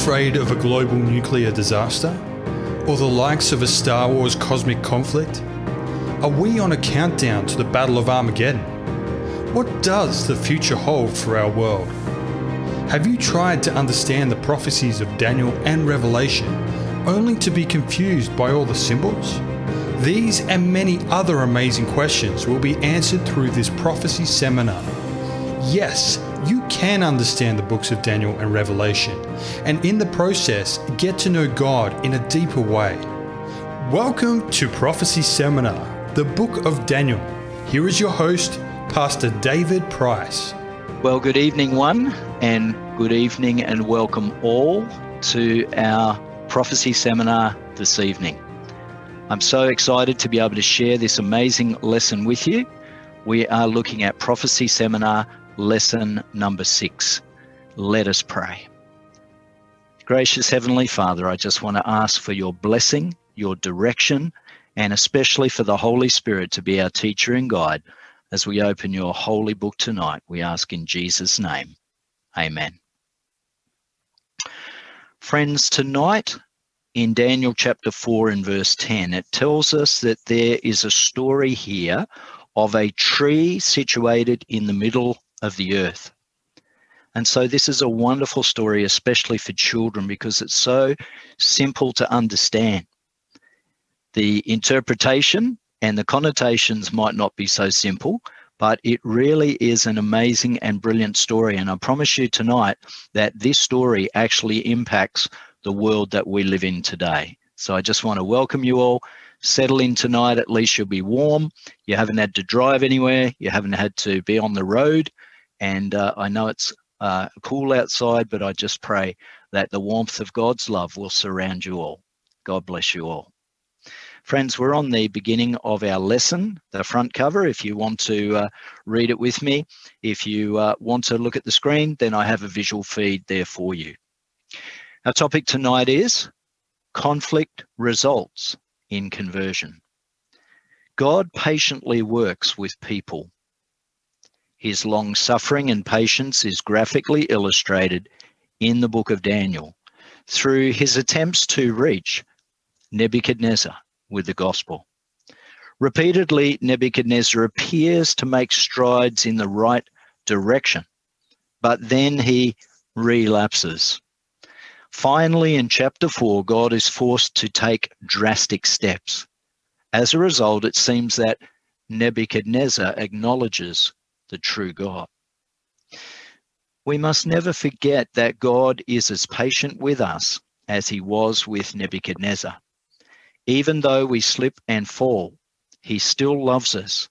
afraid of a global nuclear disaster? Or the likes of a Star Wars cosmic conflict? Are we on a countdown to the Battle of Armageddon? What does the future hold for our world? Have you tried to understand the prophecies of Daniel and Revelation only to be confused by all the symbols? These and many other amazing questions will be answered through this prophecy seminar. Yes, can understand the books of Daniel and Revelation, and in the process, get to know God in a deeper way. Welcome to Prophecy Seminar, the Book of Daniel. Here is your host, Pastor David Price. Well, good evening, one, and good evening, and welcome all to our prophecy seminar this evening. I'm so excited to be able to share this amazing lesson with you. We are looking at prophecy seminar lesson number six. Let us pray. Gracious Heavenly Father, I just want to ask for your blessing, your direction, and especially for the Holy Spirit to be our teacher and guide as we open your holy book tonight. We ask in Jesus' name. Amen. Friends, tonight in Daniel chapter 4 and verse 10, it tells us that there is a story here of a tree situated in the middle of the earth. And so this is a wonderful story, especially for children, because it's so simple to understand. The interpretation and the connotations might not be so simple, but it really is an amazing and brilliant story. And I promise you tonight that this story actually impacts the world that we live in today. So I just want to welcome you all. Settle in tonight. At least you'll be warm. You haven't had to drive anywhere. You haven't had to be on the road. And uh, I know it's uh, cool outside, but I just pray that the warmth of God's love will surround you all. God bless you all. Friends, we're on the beginning of our lesson, the front cover. If you want to uh, read it with me, if you uh, want to look at the screen, then I have a visual feed there for you. Our topic tonight is conflict results in conversion. God patiently works with people his long suffering and patience is graphically illustrated in the book of Daniel through his attempts to reach Nebuchadnezzar with the gospel. Repeatedly, Nebuchadnezzar appears to make strides in the right direction, but then he relapses. Finally, in chapter 4, God is forced to take drastic steps. As a result, it seems that Nebuchadnezzar acknowledges the true God. We must never forget that God is as patient with us as he was with Nebuchadnezzar. Even though we slip and fall, he still loves us.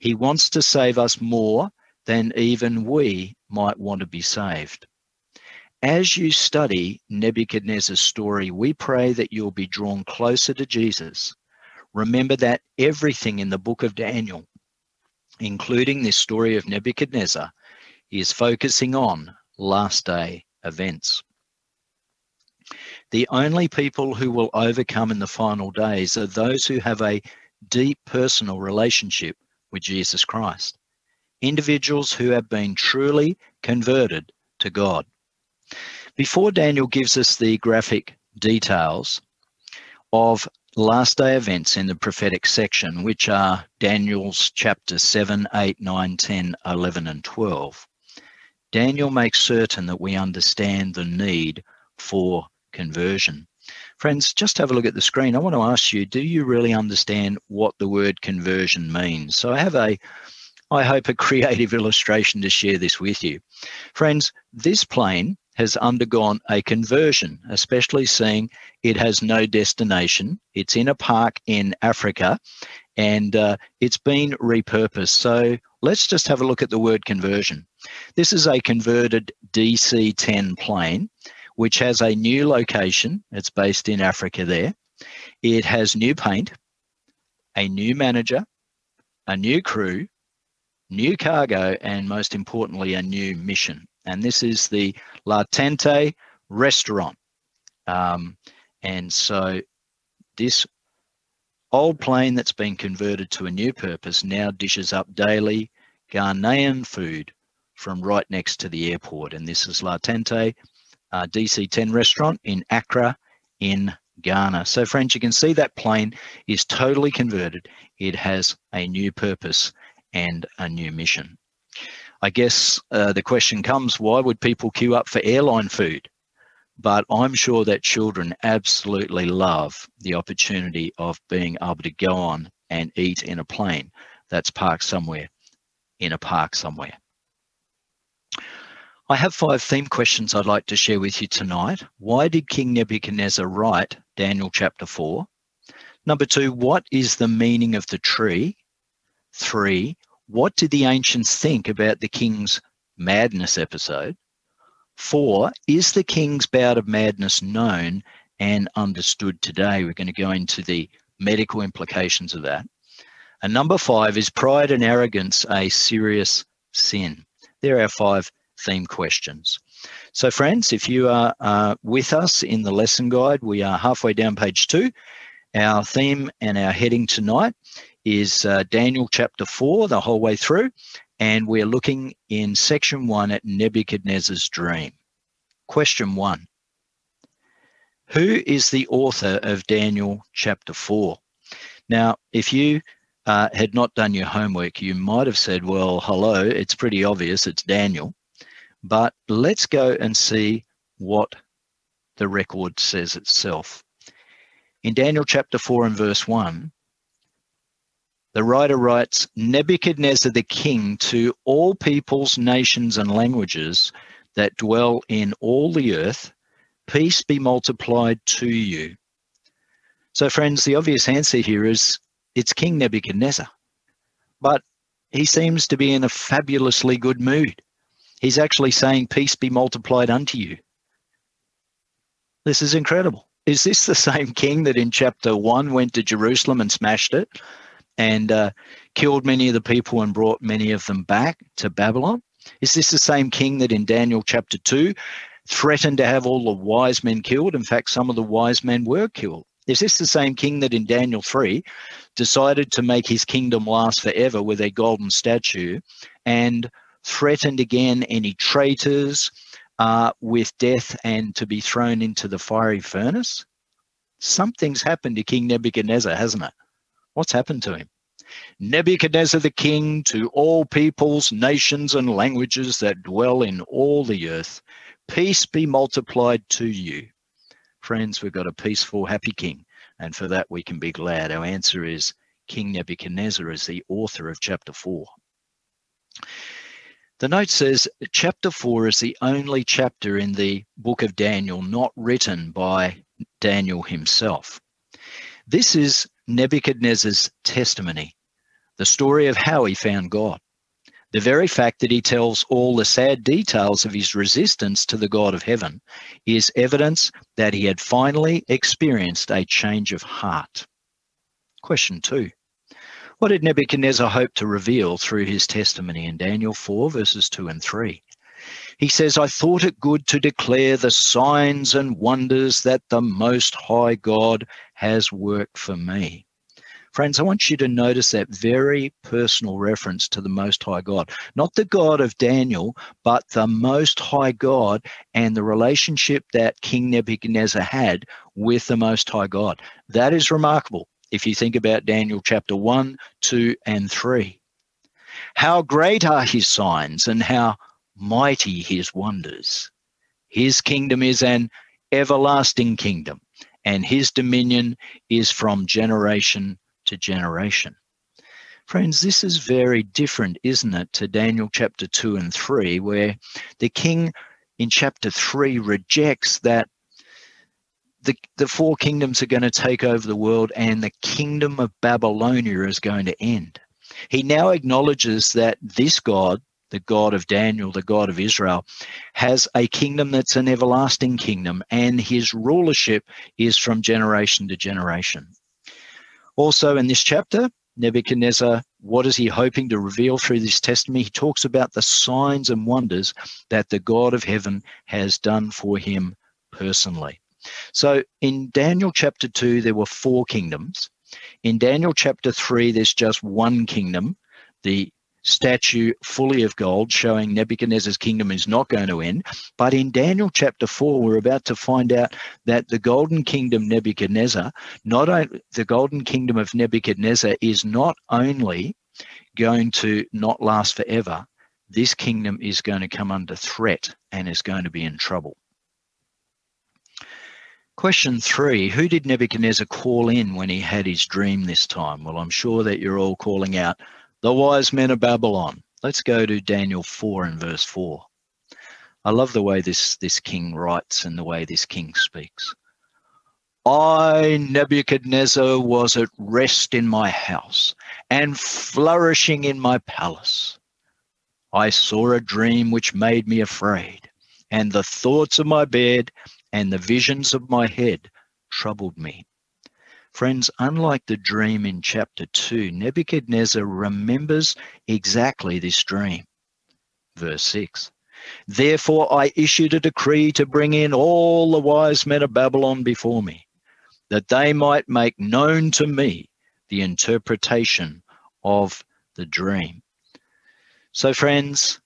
He wants to save us more than even we might want to be saved. As you study Nebuchadnezzar's story, we pray that you'll be drawn closer to Jesus. Remember that everything in the book of Daniel including this story of Nebuchadnezzar, is focusing on last day events. The only people who will overcome in the final days are those who have a deep personal relationship with Jesus Christ, individuals who have been truly converted to God. Before Daniel gives us the graphic details of last day events in the prophetic section, which are Daniel's chapter 7, 8, 9, 10, 11, and 12. Daniel makes certain that we understand the need for conversion. Friends, just have a look at the screen. I want to ask you, do you really understand what the word conversion means? So I have a, I hope, a creative illustration to share this with you. Friends, this plane has undergone a conversion, especially seeing it has no destination. It's in a park in Africa and uh, it's been repurposed. So let's just have a look at the word conversion. This is a converted DC 10 plane, which has a new location. It's based in Africa there. It has new paint, a new manager, a new crew, new cargo, and most importantly, a new mission and this is the La Tante restaurant. Um, and so this old plane that's been converted to a new purpose now dishes up daily Ghanaian food from right next to the airport. And this is La Tante, uh, DC 10 restaurant in Accra, in Ghana. So, friends, you can see that plane is totally converted. It has a new purpose and a new mission. I guess uh, the question comes why would people queue up for airline food? But I'm sure that children absolutely love the opportunity of being able to go on and eat in a plane that's parked somewhere in a park somewhere. I have five theme questions I'd like to share with you tonight. Why did King Nebuchadnezzar write Daniel chapter 4? Number two, what is the meaning of the tree? Three, what did the ancients think about the king's madness episode? Four, is the king's bout of madness known and understood today? We're going to go into the medical implications of that. And number five, is pride and arrogance a serious sin? There are five theme questions. So, friends, if you are uh, with us in the lesson guide, we are halfway down page two. Our theme and our heading tonight is uh, Daniel chapter 4, the whole way through, and we're looking in section 1 at Nebuchadnezzar's dream. Question 1 Who is the author of Daniel chapter 4? Now, if you uh, had not done your homework, you might have said, Well, hello, it's pretty obvious, it's Daniel. But let's go and see what the record says itself. In Daniel chapter 4 and verse 1, the writer writes Nebuchadnezzar the king to all peoples, nations, and languages that dwell in all the earth, peace be multiplied to you. So, friends, the obvious answer here is it's King Nebuchadnezzar. But he seems to be in a fabulously good mood. He's actually saying, Peace be multiplied unto you. This is incredible. Is this the same king that in chapter one went to Jerusalem and smashed it? And uh, killed many of the people and brought many of them back to Babylon? Is this the same king that in Daniel chapter 2 threatened to have all the wise men killed? In fact, some of the wise men were killed. Is this the same king that in Daniel 3 decided to make his kingdom last forever with a golden statue and threatened again any traitors uh, with death and to be thrown into the fiery furnace? Something's happened to King Nebuchadnezzar, hasn't it? What's happened to him? Nebuchadnezzar the king to all peoples, nations, and languages that dwell in all the earth, peace be multiplied to you. Friends, we've got a peaceful, happy king, and for that we can be glad. Our answer is King Nebuchadnezzar is the author of chapter 4. The note says chapter 4 is the only chapter in the book of Daniel not written by Daniel himself. This is Nebuchadnezzar's testimony, the story of how he found God. The very fact that he tells all the sad details of his resistance to the God of heaven is evidence that he had finally experienced a change of heart. Question two What did Nebuchadnezzar hope to reveal through his testimony in Daniel 4, verses 2 and 3? He says, I thought it good to declare the signs and wonders that the Most High God has worked for me. Friends, I want you to notice that very personal reference to the Most High God. Not the God of Daniel, but the Most High God and the relationship that King Nebuchadnezzar had with the Most High God. That is remarkable if you think about Daniel chapter 1, 2, and 3. How great are his signs and how mighty his wonders. His kingdom is an everlasting kingdom, and his dominion is from generation to generation. Friends, this is very different, isn't it, to Daniel chapter 2 and 3, where the king in chapter 3 rejects that the, the four kingdoms are going to take over the world and the kingdom of Babylonia is going to end. He now acknowledges that this God, the God of Daniel, the God of Israel, has a kingdom that's an everlasting kingdom, and his rulership is from generation to generation. Also, in this chapter, Nebuchadnezzar, what is he hoping to reveal through this testimony? He talks about the signs and wonders that the God of heaven has done for him personally. So in Daniel chapter 2, there were four kingdoms. In Daniel chapter 3, there's just one kingdom, the statue fully of gold, showing Nebuchadnezzar's kingdom is not going to end. But in Daniel chapter 4, we're about to find out that the golden kingdom Nebuchadnezzar, not only the golden kingdom of Nebuchadnezzar is not only going to not last forever, this kingdom is going to come under threat and is going to be in trouble. Question three Who did Nebuchadnezzar call in when he had his dream this time? Well, I'm sure that you're all calling out the wise men of Babylon. Let's go to Daniel 4 and verse 4. I love the way this, this king writes and the way this king speaks. I, Nebuchadnezzar, was at rest in my house and flourishing in my palace. I saw a dream which made me afraid, and the thoughts of my bed and the visions of my head troubled me. Friends, unlike the dream in chapter 2, Nebuchadnezzar remembers exactly this dream. Verse 6 Therefore I issued a decree to bring in all the wise men of Babylon before me, that they might make known to me the interpretation of the dream. So, friends,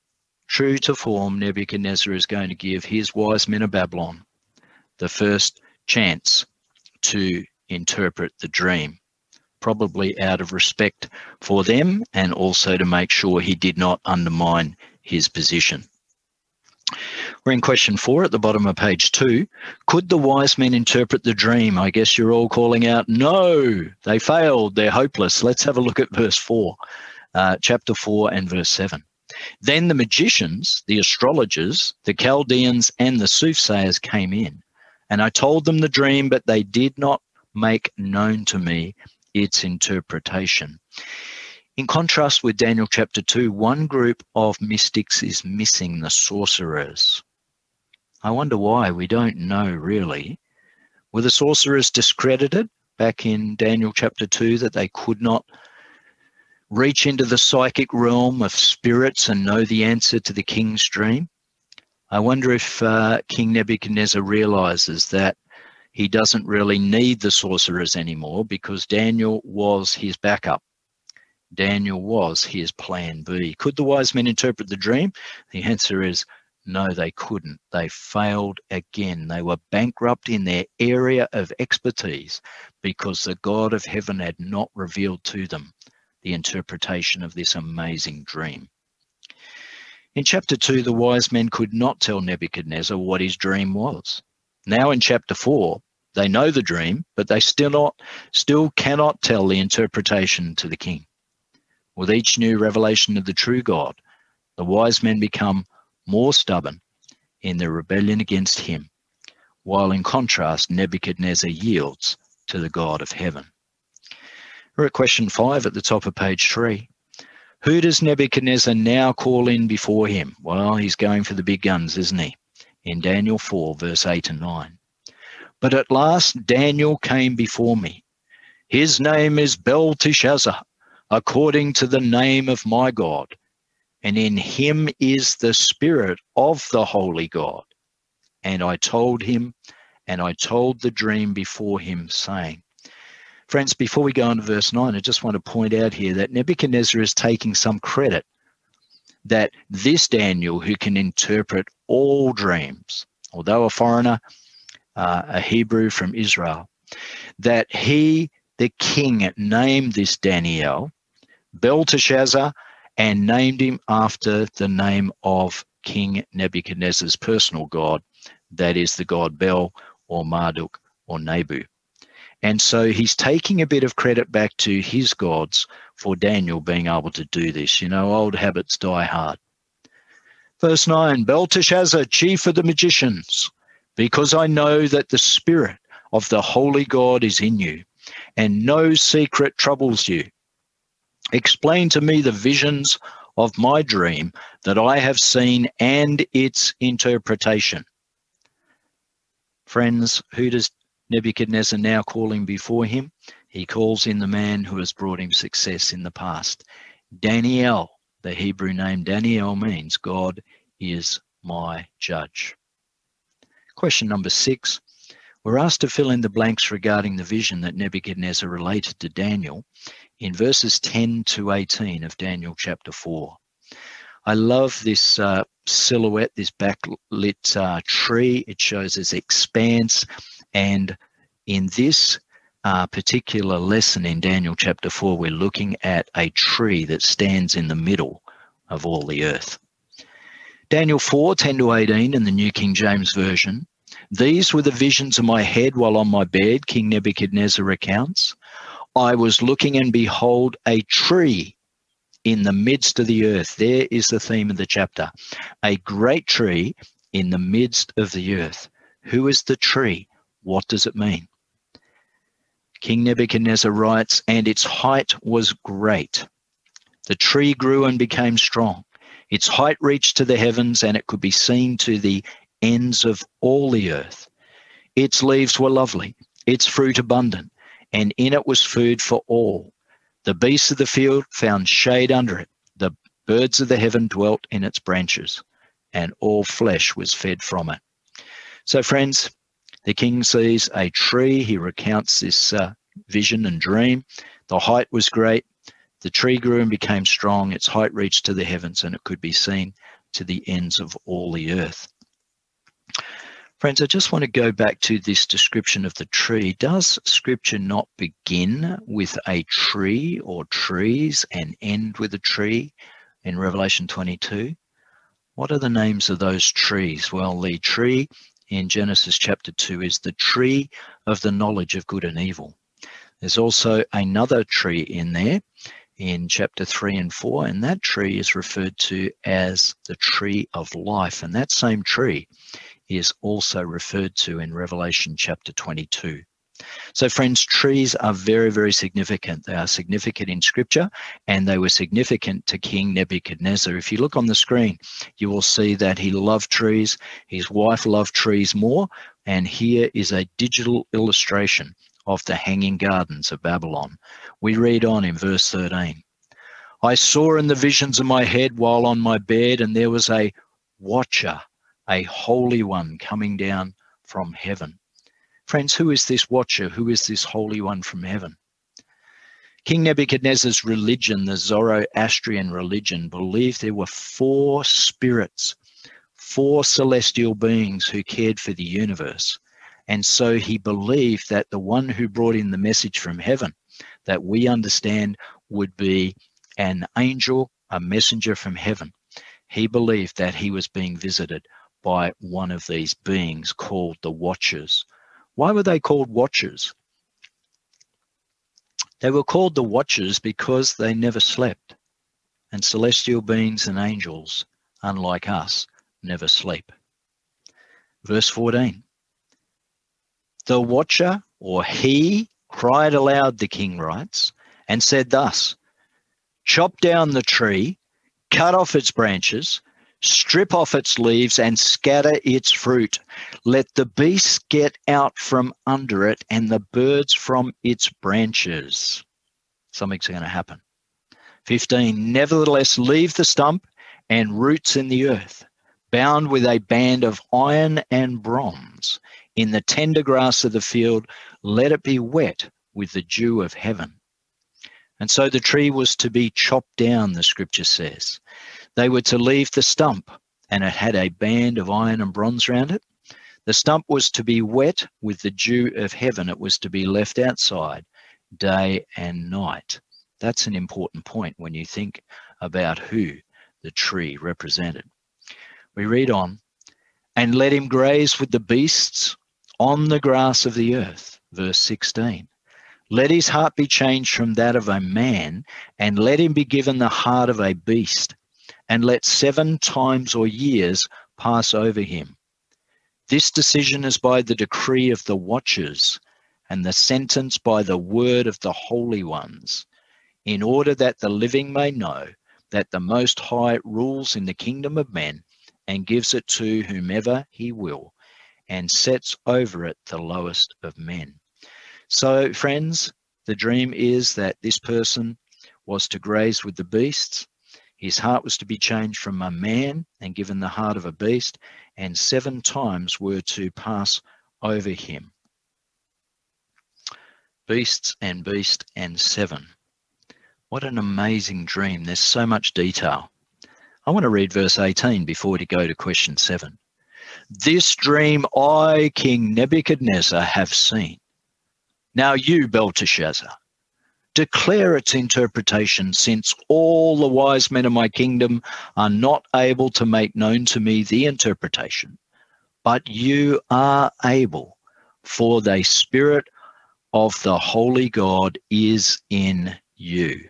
true to form, Nebuchadnezzar is going to give his wise men of Babylon the first chance to interpret the dream, probably out of respect for them and also to make sure he did not undermine his position. We're in question four at the bottom of page two. Could the wise men interpret the dream? I guess you're all calling out, no, they failed, they're hopeless. Let's have a look at verse four, uh, chapter four and verse seven. Then the magicians, the astrologers, the Chaldeans, and the soothsayers came in, and I told them the dream, but they did not make known to me its interpretation. In contrast with Daniel chapter 2, one group of mystics is missing the sorcerers. I wonder why. We don't know really. Were the sorcerers discredited back in Daniel chapter 2 that they could not reach into the psychic realm of spirits and know the answer to the king's dream? I wonder if uh, King Nebuchadnezzar realizes that he doesn't really need the sorcerers anymore because Daniel was his backup. Daniel was his plan B. Could the wise men interpret the dream? The answer is no, they couldn't. They failed again. They were bankrupt in their area of expertise because the God of heaven had not revealed to them the interpretation of this amazing dream. In chapter 2, the wise men could not tell Nebuchadnezzar what his dream was. Now in chapter 4, they know the dream, but they still not still cannot tell the interpretation to the king. With each new revelation of the true God, the wise men become more stubborn in their rebellion against him, while in contrast Nebuchadnezzar yields to the God of heaven. We're at question five at the top of page three. Who does Nebuchadnezzar now call in before him? Well, he's going for the big guns, isn't he? In Daniel 4, verse 8 and 9. But at last Daniel came before me. His name is Belteshazzar, according to the name of my God, and in him is the spirit of the holy God. And I told him, and I told the dream before him, saying, Friends, before we go into verse 9, I just want to point out here that Nebuchadnezzar is taking some credit that this Daniel, who can interpret all dreams, although a foreigner, uh, a Hebrew from Israel, that he, the king, named this Daniel Belteshazzar and named him after the name of King Nebuchadnezzar's personal god, that is the god Bel or Marduk or Nabu. And so he's taking a bit of credit back to his gods for Daniel being able to do this. You know, old habits die hard. Verse 9 Belteshazzar, chief of the magicians, because I know that the spirit of the holy God is in you, and no secret troubles you. Explain to me the visions of my dream that I have seen and its interpretation. Friends, who does Nebuchadnezzar now calling before him, he calls in the man who has brought him success in the past. Daniel, the Hebrew name Daniel means God is my judge. Question number six. We're asked to fill in the blanks regarding the vision that Nebuchadnezzar related to Daniel in verses 10 to 18 of Daniel chapter 4. I love this uh, silhouette, this backlit uh, tree. It shows its expanse. And in this uh, particular lesson in Daniel chapter 4, we're looking at a tree that stands in the middle of all the earth. Daniel 4 10 to 18 in the New King James Version. These were the visions of my head while on my bed, King Nebuchadnezzar recounts. I was looking, and behold, a tree in the midst of the earth. There is the theme of the chapter. A great tree in the midst of the earth. Who is the tree? What does it mean? King Nebuchadnezzar writes, and its height was great. The tree grew and became strong. Its height reached to the heavens, and it could be seen to the ends of all the earth. Its leaves were lovely, its fruit abundant, and in it was food for all. The beasts of the field found shade under it. The birds of the heaven dwelt in its branches, and all flesh was fed from it. So, friends, the king sees a tree. He recounts this uh, vision and dream. The height was great. The tree grew and became strong. Its height reached to the heavens, and it could be seen to the ends of all the earth. Friends, I just want to go back to this description of the tree. Does scripture not begin with a tree or trees and end with a tree in Revelation 22? What are the names of those trees? Well, the tree in Genesis chapter 2 is the tree of the knowledge of good and evil. There's also another tree in there in chapter 3 and 4, and that tree is referred to as the tree of life. And that same tree is also referred to in Revelation chapter 22. So, friends, trees are very, very significant. They are significant in scripture and they were significant to King Nebuchadnezzar. If you look on the screen, you will see that he loved trees, his wife loved trees more, and here is a digital illustration of the hanging gardens of Babylon. We read on in verse 13 I saw in the visions of my head while on my bed, and there was a watcher a holy one coming down from heaven. Friends, who is this watcher? Who is this holy one from heaven? King Nebuchadnezzar's religion, the Zoroastrian religion, believed there were four spirits, four celestial beings who cared for the universe. And so he believed that the one who brought in the message from heaven, that we understand would be an angel, a messenger from heaven. He believed that he was being visited by one of these beings called the Watchers. Why were they called Watchers? They were called the Watchers because they never slept. And celestial beings and angels, unlike us, never sleep. Verse 14 The Watcher, or he, cried aloud, the king writes, and said thus Chop down the tree, cut off its branches, strip off its leaves and scatter its fruit. Let the beasts get out from under it and the birds from its branches. Something's going to happen. 15. Nevertheless, leave the stump and roots in the earth, bound with a band of iron and bronze. In the tender grass of the field, let it be wet with the dew of heaven. And so the tree was to be chopped down, the scripture says. They were to leave the stump, and it had a band of iron and bronze round it. The stump was to be wet with the dew of heaven. It was to be left outside day and night. That's an important point when you think about who the tree represented. We read on, and let him graze with the beasts on the grass of the earth. Verse 16. Let his heart be changed from that of a man, and let him be given the heart of a beast, and let seven times or years pass over him. This decision is by the decree of the watchers, and the sentence by the word of the holy ones, in order that the living may know that the Most High rules in the kingdom of men and gives it to whomever he will, and sets over it the lowest of men. So, friends, the dream is that this person was to graze with the beasts his heart was to be changed from a man and given the heart of a beast, and seven times were to pass over him. Beasts and beast and seven. What an amazing dream. There's so much detail. I want to read verse 18 before we go to question 7. This dream I, King Nebuchadnezzar, have seen. Now you, Belteshazzar, declare its interpretation, since all the wise men of my kingdom are not able to make known to me the interpretation. But you are able, for the Spirit of the Holy God is in you.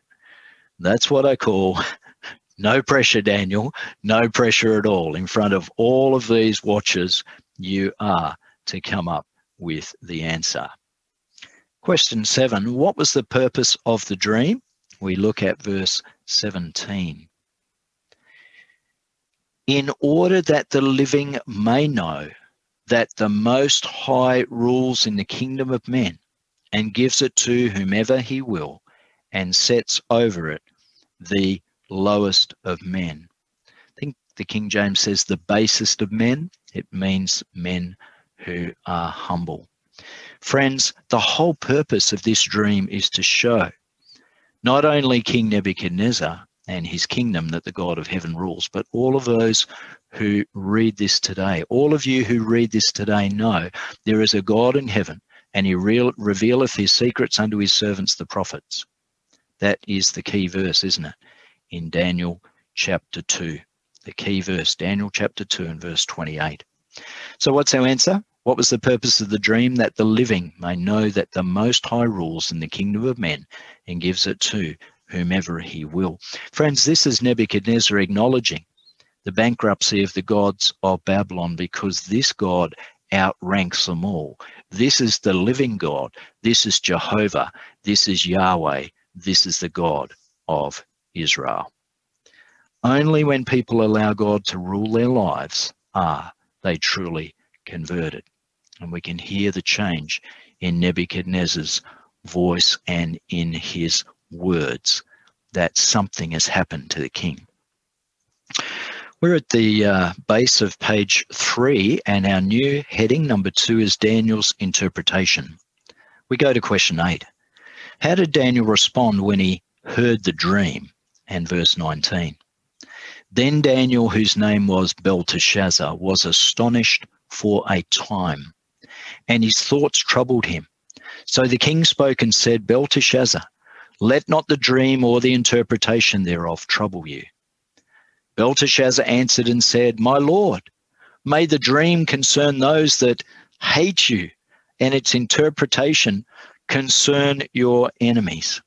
That's what I call no pressure, Daniel, no pressure at all. In front of all of these watchers, you are to come up with the answer. Question seven What was the purpose of the dream? We look at verse 17. In order that the living may know that the Most High rules in the kingdom of men and gives it to whomever he will and sets over it the lowest of men. I think the King James says the basest of men. It means men who are humble. Friends, the whole purpose of this dream is to show not only King Nebuchadnezzar and his kingdom that the God of heaven rules, but all of those who read this today, all of you who read this today know there is a God in heaven and he real, revealeth his secrets unto his servants the prophets. That is the key verse, isn't it? In Daniel chapter 2. The key verse, Daniel chapter 2 and verse 28. So, what's our answer? What was the purpose of the dream? That the living may know that the Most High rules in the kingdom of men and gives it to whomever he will. Friends, this is Nebuchadnezzar acknowledging the bankruptcy of the gods of Babylon because this God outranks them all. This is the living God. This is Jehovah. This is Yahweh. This is the God of Israel. Only when people allow God to rule their lives are they truly converted. And we can hear the change in Nebuchadnezzar's voice and in his words that something has happened to the king. We're at the uh, base of page three, and our new heading, number two, is Daniel's interpretation. We go to question eight. How did Daniel respond when he heard the dream? And verse 19. Then Daniel, whose name was Belteshazzar, was astonished for a time, and his thoughts troubled him. So the king spoke and said, Belteshazzar, let not the dream or the interpretation thereof trouble you. Belteshazzar answered and said, My lord, may the dream concern those that hate you, and its interpretation concern your enemies.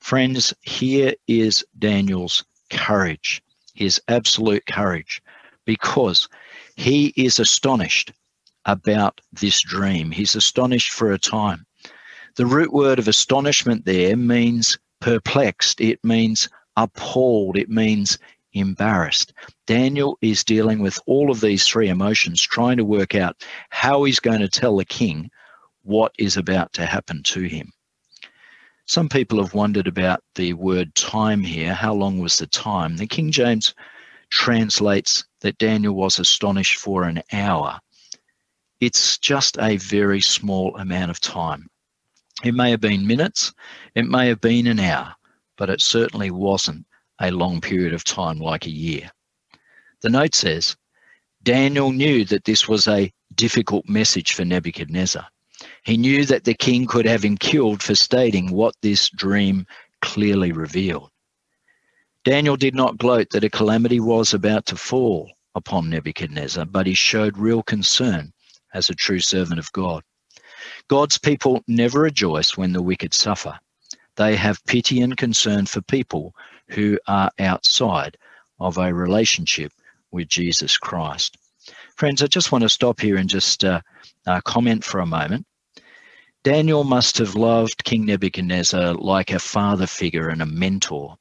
Friends, here is Daniel's courage, his absolute courage, because he is astonished about this dream. He's astonished for a time. The root word of astonishment there means perplexed, it means appalled, it means embarrassed. Daniel is dealing with all of these three emotions, trying to work out how he's going to tell the king what is about to happen to him. Some people have wondered about the word time here. How long was the time? The King James translates that Daniel was astonished for an hour. It's just a very small amount of time. It may have been minutes, it may have been an hour, but it certainly wasn't a long period of time like a year. The note says Daniel knew that this was a difficult message for Nebuchadnezzar. He knew that the king could have him killed for stating what this dream clearly revealed. Daniel did not gloat that a calamity was about to fall upon Nebuchadnezzar, but he showed real concern as a true servant of God. God's people never rejoice when the wicked suffer. They have pity and concern for people who are outside of a relationship with Jesus Christ. Friends, I just want to stop here and just uh, uh, comment for a moment. Daniel must have loved King Nebuchadnezzar like a father figure and a mentor.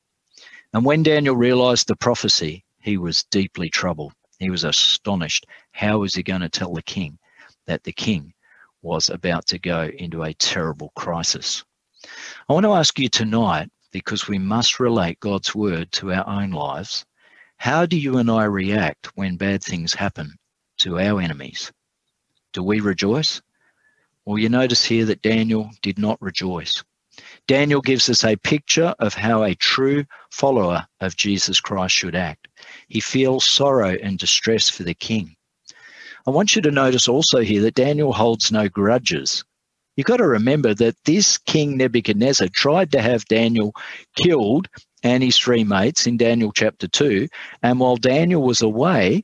And when Daniel realized the prophecy, he was deeply troubled. He was astonished. How was he going to tell the king that the king was about to go into a terrible crisis? I want to ask you tonight because we must relate God's word to our own lives. How do you and I react when bad things happen to our enemies? Do we rejoice? Well, you notice here that Daniel did not rejoice. Daniel gives us a picture of how a true follower of Jesus Christ should act. He feels sorrow and distress for the king. I want you to notice also here that Daniel holds no grudges. You've got to remember that this king Nebuchadnezzar tried to have Daniel killed and his three mates in Daniel chapter 2. And while Daniel was away,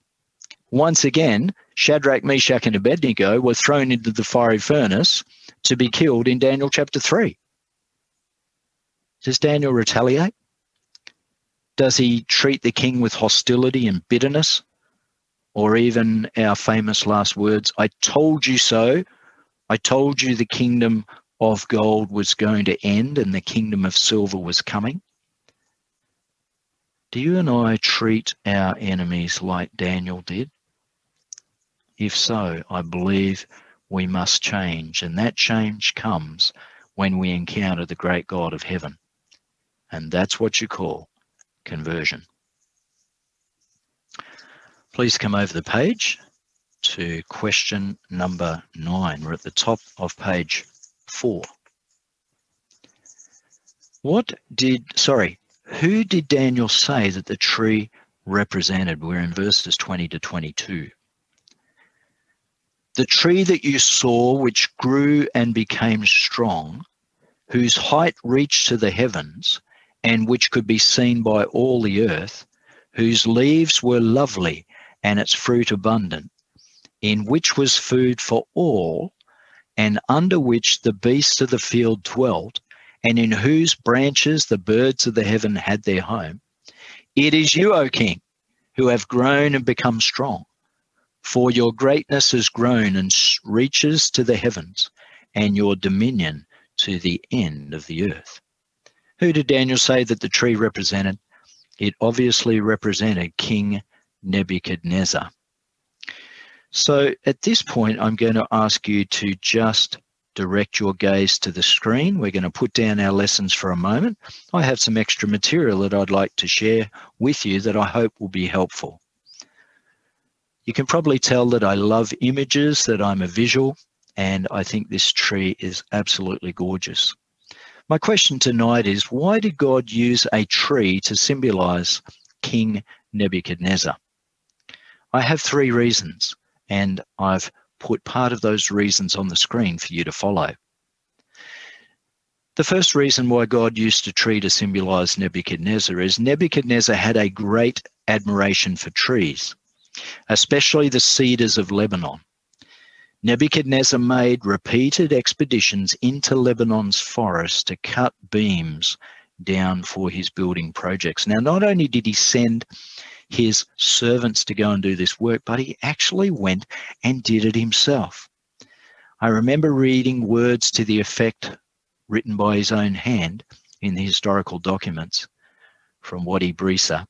once again, Shadrach, Meshach, and Abednego were thrown into the fiery furnace to be killed in Daniel chapter 3. Does Daniel retaliate? Does he treat the king with hostility and bitterness? Or even our famous last words, I told you so. I told you the kingdom of gold was going to end and the kingdom of silver was coming. Do you and I treat our enemies like Daniel did? If so, I believe we must change, and that change comes when we encounter the great God of heaven. And that's what you call conversion. Please come over the page to question number nine. We're at the top of page four. What did, sorry, who did Daniel say that the tree represented? We're in verses 20 to 22. The tree that you saw, which grew and became strong, whose height reached to the heavens, and which could be seen by all the earth, whose leaves were lovely and its fruit abundant, in which was food for all, and under which the beasts of the field dwelt, and in whose branches the birds of the heaven had their home. It is you, O King, who have grown and become strong for your greatness has grown and reaches to the heavens, and your dominion to the end of the earth. Who did Daniel say that the tree represented? It obviously represented King Nebuchadnezzar. So at this point, I'm going to ask you to just direct your gaze to the screen. We're going to put down our lessons for a moment. I have some extra material that I'd like to share with you that I hope will be helpful. You can probably tell that I love images, that I'm a visual, and I think this tree is absolutely gorgeous. My question tonight is why did God use a tree to symbolize King Nebuchadnezzar? I have three reasons, and I've put part of those reasons on the screen for you to follow. The first reason why God used a tree to symbolize Nebuchadnezzar is Nebuchadnezzar had a great admiration for trees especially the cedars of Lebanon. Nebuchadnezzar made repeated expeditions into Lebanon's forest to cut beams down for his building projects. Now, not only did he send his servants to go and do this work, but he actually went and did it himself. I remember reading words to the effect written by his own hand in the historical documents from Wadi Brisa.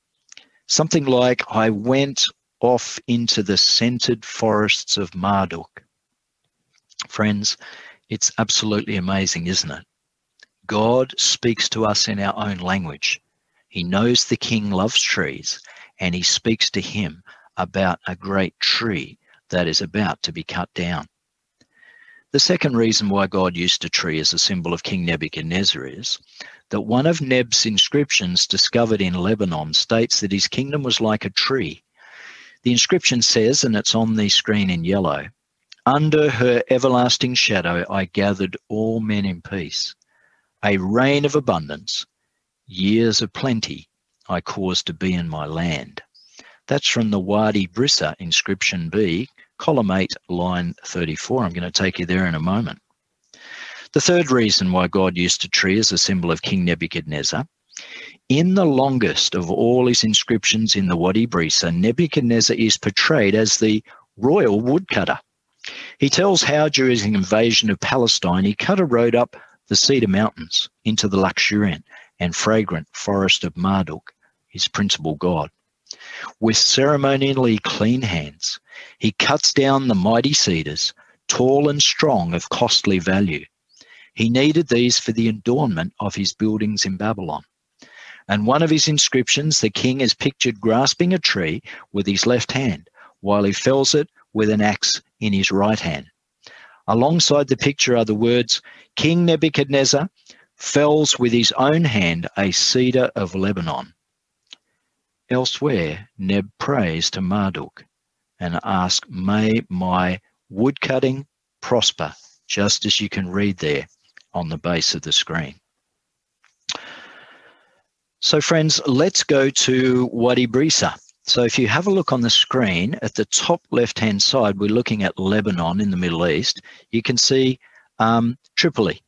Something like, I went off into the scented forests of Marduk. Friends, it's absolutely amazing, isn't it? God speaks to us in our own language. He knows the king loves trees, and he speaks to him about a great tree that is about to be cut down. The second reason why God used a tree as a symbol of King Nebuchadnezzar is that one of Neb's inscriptions discovered in Lebanon states that his kingdom was like a tree the inscription says, and it's on the screen in yellow Under her everlasting shadow, I gathered all men in peace. A reign of abundance, years of plenty, I caused to be in my land. That's from the Wadi Brisa inscription B, column 8, line 34. I'm going to take you there in a moment. The third reason why God used a tree as a symbol of King Nebuchadnezzar in the longest of all his inscriptions in the Wadi Brisa, Nebuchadnezzar is portrayed as the royal woodcutter. He tells how during his invasion of Palestine he cut a road up the Cedar Mountains into the luxuriant and fragrant forest of Marduk, his principal god. With ceremonially clean hands, he cuts down the mighty cedars, tall and strong of costly value. He needed these for the adornment of his buildings in Babylon. And one of his inscriptions, the king is pictured grasping a tree with his left hand while he fells it with an axe in his right hand. Alongside the picture are the words King Nebuchadnezzar, fells with his own hand a cedar of Lebanon. Elsewhere, Neb prays to Marduk and asks, May my woodcutting prosper, just as you can read there on the base of the screen. So, friends, let's go to Wadi Brisa. So, if you have a look on the screen at the top left hand side, we're looking at Lebanon in the Middle East. You can see um, Tripoli.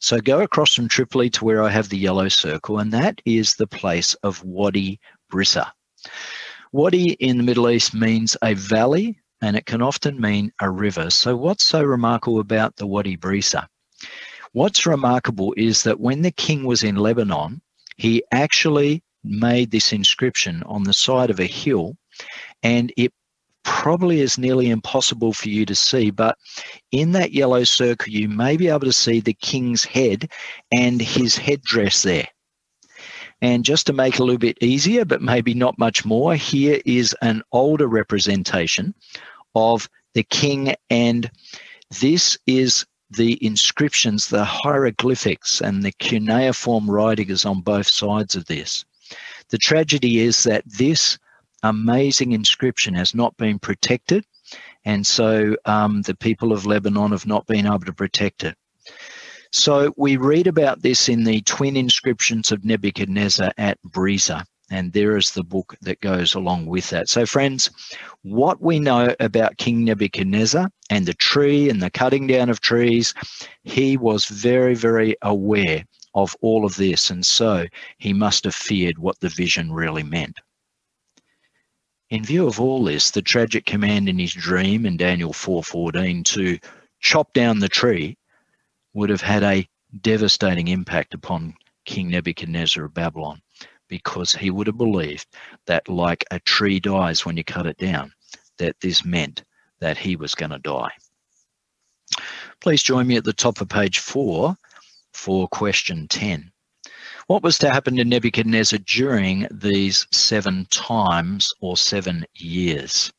So, go across from Tripoli to where I have the yellow circle, and that is the place of Wadi Brisa. Wadi in the Middle East means a valley and it can often mean a river. So, what's so remarkable about the Wadi Brisa? What's remarkable is that when the king was in Lebanon, he actually made this inscription on the side of a hill, and it probably is nearly impossible for you to see, but in that yellow circle, you may be able to see the king's head and his headdress there. And just to make it a little bit easier, but maybe not much more, here is an older representation of the king, and this is the inscriptions, the hieroglyphics, and the cuneiform writings on both sides of this. The tragedy is that this amazing inscription has not been protected, and so um, the people of Lebanon have not been able to protect it. So we read about this in the twin inscriptions of Nebuchadnezzar at Brisa and there is the book that goes along with that. So, friends, what we know about King Nebuchadnezzar and the tree and the cutting down of trees, he was very, very aware of all of this, and so he must have feared what the vision really meant. In view of all this, the tragic command in his dream in Daniel 4:14 to chop down the tree would have had a devastating impact upon King Nebuchadnezzar of Babylon because he would have believed that, like a tree dies when you cut it down, that this meant that he was going to die. Please join me at the top of page four for question 10. What was to happen to Nebuchadnezzar during these seven times or seven years?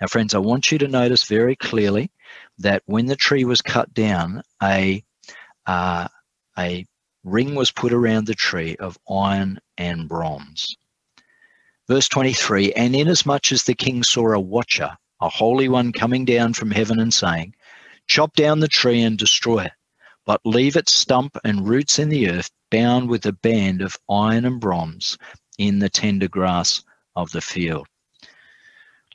Now, friends, I want you to notice very clearly that when the tree was cut down, a uh, a ring was put around the tree of iron and bronze. Verse 23 And inasmuch as the king saw a watcher, a holy one coming down from heaven and saying, Chop down the tree and destroy it, but leave its stump and roots in the earth, bound with a band of iron and bronze in the tender grass of the field.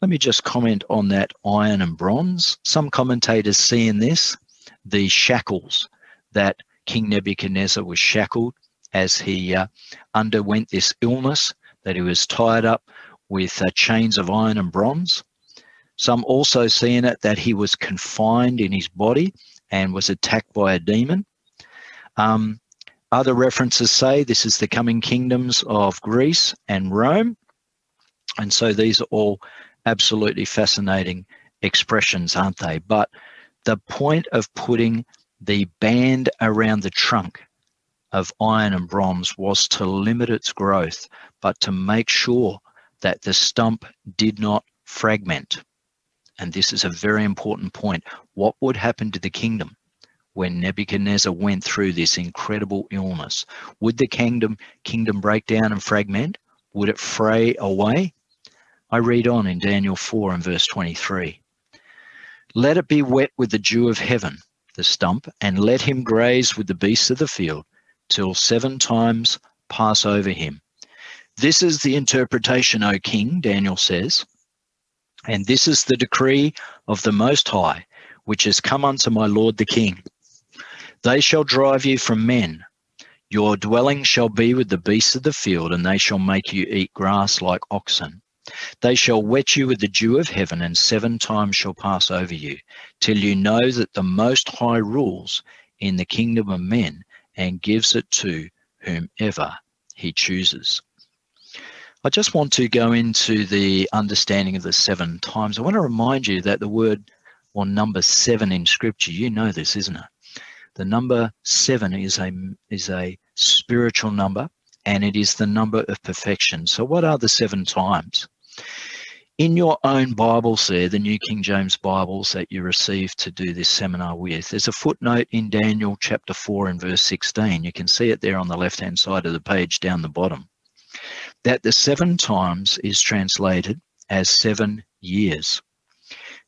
Let me just comment on that iron and bronze. Some commentators see in this the shackles that King Nebuchadnezzar was shackled as he uh, underwent this illness, that he was tied up with uh, chains of iron and bronze. Some also see in it that he was confined in his body and was attacked by a demon. Um, other references say this is the coming kingdoms of Greece and Rome. And so these are all absolutely fascinating expressions, aren't they? But the point of putting the band around the trunk of iron and bronze was to limit its growth, but to make sure that the stump did not fragment. And this is a very important point. What would happen to the kingdom when Nebuchadnezzar went through this incredible illness? Would the kingdom kingdom break down and fragment? Would it fray away? I read on in Daniel 4 and verse 23. Let it be wet with the dew of heaven, the stump, and let him graze with the beasts of the field till seven times pass over him. This is the interpretation, O king, Daniel says, and this is the decree of the Most High, which has come unto my Lord the King. They shall drive you from men. Your dwelling shall be with the beasts of the field, and they shall make you eat grass like oxen. They shall wet you with the dew of heaven, and seven times shall pass over you, till you know that the Most High rules in the kingdom of men and gives it to whomever he chooses. I just want to go into the understanding of the seven times. I want to remind you that the word or number seven in scripture, you know this, isn't it? The number seven is a is a spiritual number and it is the number of perfection. So what are the seven times? In your own Bibles there, the New King James Bibles that you received to do this seminar with, there's a footnote in Daniel chapter 4 and verse 16. You can see it there on the left hand side of the page down the bottom. That the seven times is translated as seven years.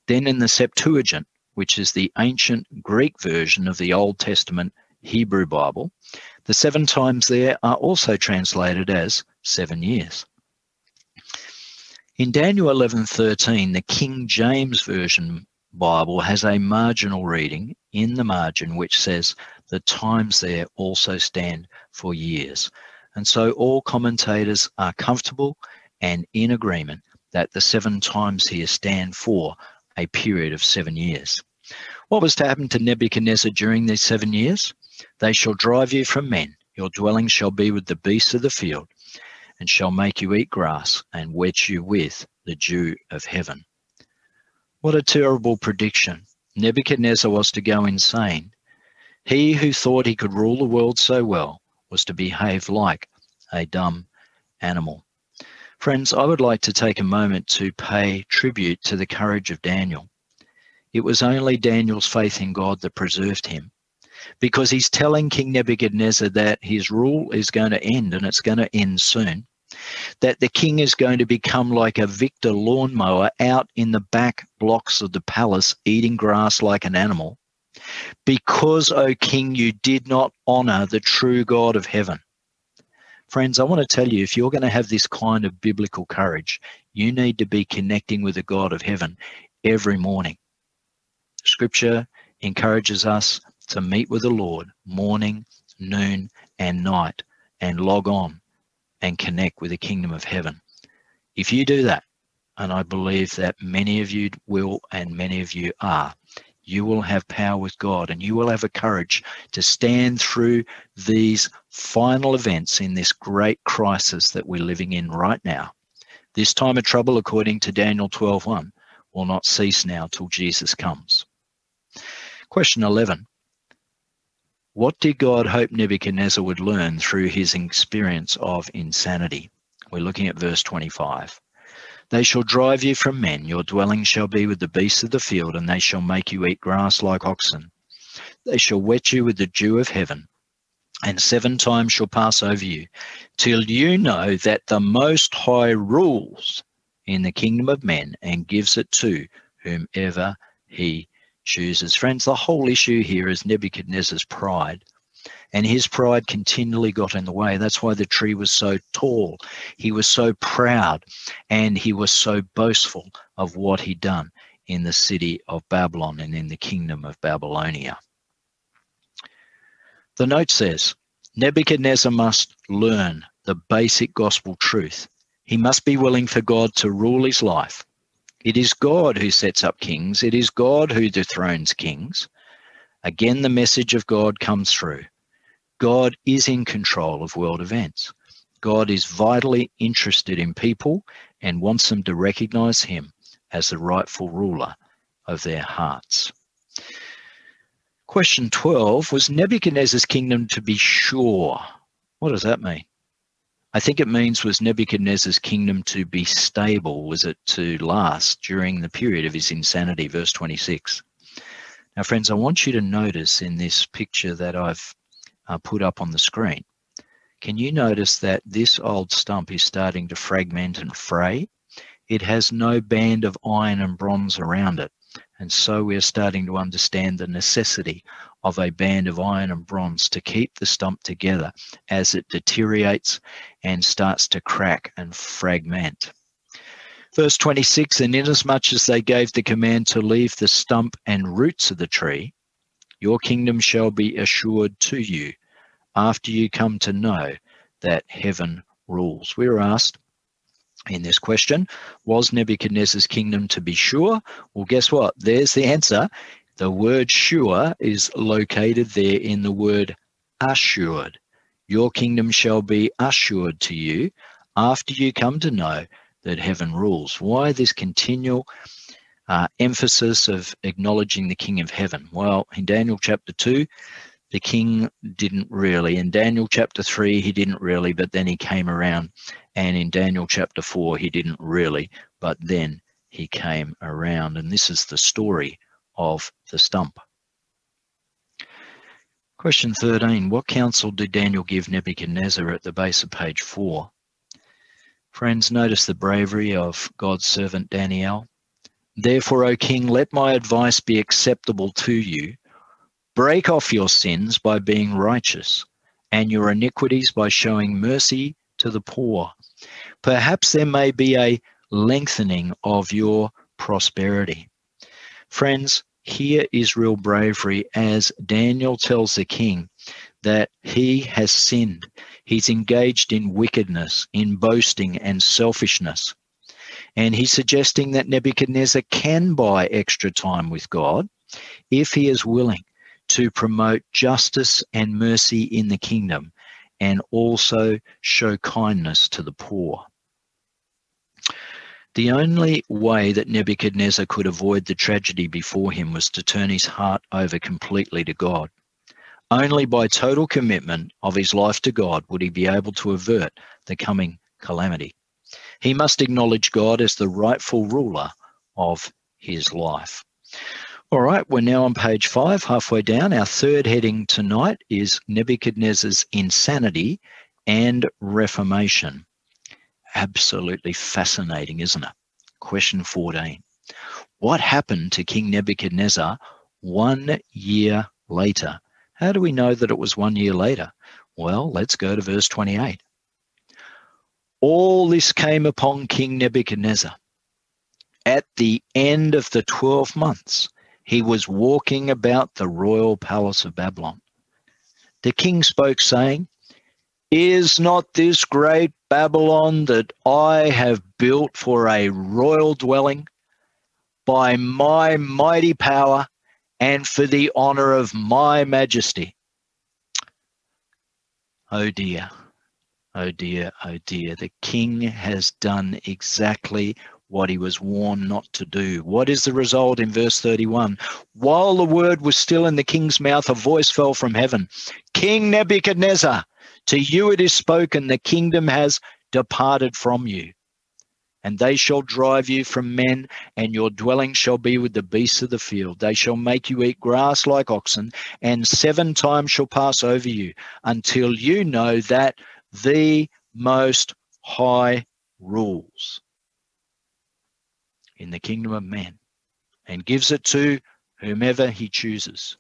Then in the Septuagint, which is the ancient Greek version of the Old Testament Hebrew Bible, the seven times there are also translated as seven years. In Daniel 11:13, the King James Version Bible has a marginal reading in the margin which says the times there also stand for years. And so all commentators are comfortable and in agreement that the seven times here stand for a period of seven years. What was to happen to Nebuchadnezzar during these seven years? They shall drive you from men, your dwelling shall be with the beasts of the field, and shall make you eat grass and wet you with the dew of heaven. What a terrible prediction. Nebuchadnezzar was to go insane. He who thought he could rule the world so well was to behave like a dumb animal. Friends, I would like to take a moment to pay tribute to the courage of Daniel. It was only Daniel's faith in God that preserved him because he's telling King Nebuchadnezzar that his rule is going to end and it's going to end soon that the king is going to become like a Victa lawnmower out in the back blocks of the palace eating grass like an animal. Because, O king, you did not honor the true God of heaven. Friends, I want to tell you if you're going to have this kind of biblical courage, you need to be connecting with the God of heaven every morning. Scripture encourages us to meet with the Lord morning, noon, and night and log on and connect with the kingdom of heaven. If you do that, and I believe that many of you will and many of you are, you will have power with God and you will have a courage to stand through these final events in this great crisis that we're living in right now. This time of trouble, according to Daniel 12:1, will not cease now till Jesus comes. Question 11 what did God hope Nebuchadnezzar would learn through his experience of insanity? We're looking at verse 25. They shall drive you from men, your dwelling shall be with the beasts of the field, and they shall make you eat grass like oxen. They shall wet you with the dew of heaven, and seven times shall pass over you, till you know that the Most High rules in the kingdom of men and gives it to whomever he chooses. Friends, the whole issue here is Nebuchadnezzar's pride. And his pride continually got in the way. That's why the tree was so tall. He was so proud and he was so boastful of what he'd done in the city of Babylon and in the kingdom of Babylonia. The note says Nebuchadnezzar must learn the basic gospel truth. He must be willing for God to rule his life it is God who sets up kings, it is God who dethrones kings. Again, the message of God comes through. God is in control of world events. God is vitally interested in people and wants them to recognize Him as the rightful ruler of their hearts. Question 12 Was Nebuchadnezzar's kingdom to be sure? What does that mean? I think it means was Nebuchadnezzar's kingdom to be stable? Was it to last during the period of his insanity? Verse 26. Now, friends, I want you to notice in this picture that I've uh, put up on the screen. Can you notice that this old stump is starting to fragment and fray? It has no band of iron and bronze around it. And so we're starting to understand the necessity of a band of iron and bronze to keep the stump together as it deteriorates and starts to crack and fragment. Verse 26 And inasmuch as they gave the command to leave the stump and roots of the tree, your kingdom shall be assured to you after you come to know that heaven rules. We are asked in this question Was Nebuchadnezzar's kingdom to be sure? Well, guess what? There's the answer. The word sure is located there in the word assured. Your kingdom shall be assured to you after you come to know that heaven rules. Why this continual uh, emphasis of acknowledging the King of Heaven? Well, in Daniel chapter 2, the king didn't really. In Daniel chapter 3, he didn't really, but then he came around. And in Daniel chapter 4, he didn't really, but then he came around. And this is the story of the stump. Question 13 What counsel did Daniel give Nebuchadnezzar at the base of page 4? Friends, notice the bravery of God's servant Daniel. Therefore, O king, let my advice be acceptable to you Break off your sins by being righteous, and your iniquities by showing mercy to the poor. Perhaps there may be a lengthening of your prosperity. Friends, here is real bravery as Daniel tells the king that he has sinned. He's engaged in wickedness, in boasting and selfishness. And he's suggesting that Nebuchadnezzar can buy extra time with God if he is willing to promote justice and mercy in the kingdom and also show kindness to the poor. The only way that Nebuchadnezzar could avoid the tragedy before him was to turn his heart over completely to God. Only by total commitment of his life to God would he be able to avert the coming calamity. He must acknowledge God as the rightful ruler of his life. All right, we're now on page five, halfway down. Our third heading tonight is Nebuchadnezzar's insanity and reformation. Absolutely fascinating, isn't it? Question 14. What happened to King Nebuchadnezzar one year later? How do we know that it was one year later? Well, let's go to verse 28. All this came upon King Nebuchadnezzar at the end of the 12 months he was walking about the royal palace of Babylon. The king spoke, saying, Is not this great Babylon that I have built for a royal dwelling by my mighty power and for the honor of my majesty? Oh dear, oh dear, oh dear. The king has done exactly what he was warned not to do. What is the result in verse 31? While the word was still in the king's mouth, a voice fell from heaven King Nebuchadnezzar, to you it is spoken, the kingdom has departed from you. And they shall drive you from men, and your dwelling shall be with the beasts of the field. They shall make you eat grass like oxen, and seven times shall pass over you, until you know that the Most High rules in the kingdom of men and gives it to whomever he chooses.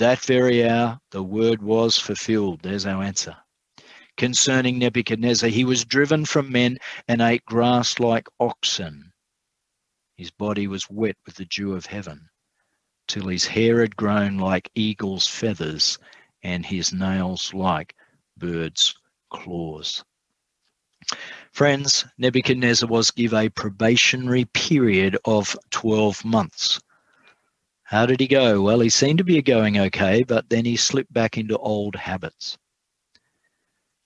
That very hour, the word was fulfilled. There's our answer. Concerning Nebuchadnezzar, he was driven from men and ate grass like oxen. His body was wet with the dew of heaven, till his hair had grown like eagle's feathers and his nails like birds' claws. Friends, Nebuchadnezzar was given a probationary period of 12 months. How did he go? Well, he seemed to be going okay, but then he slipped back into old habits.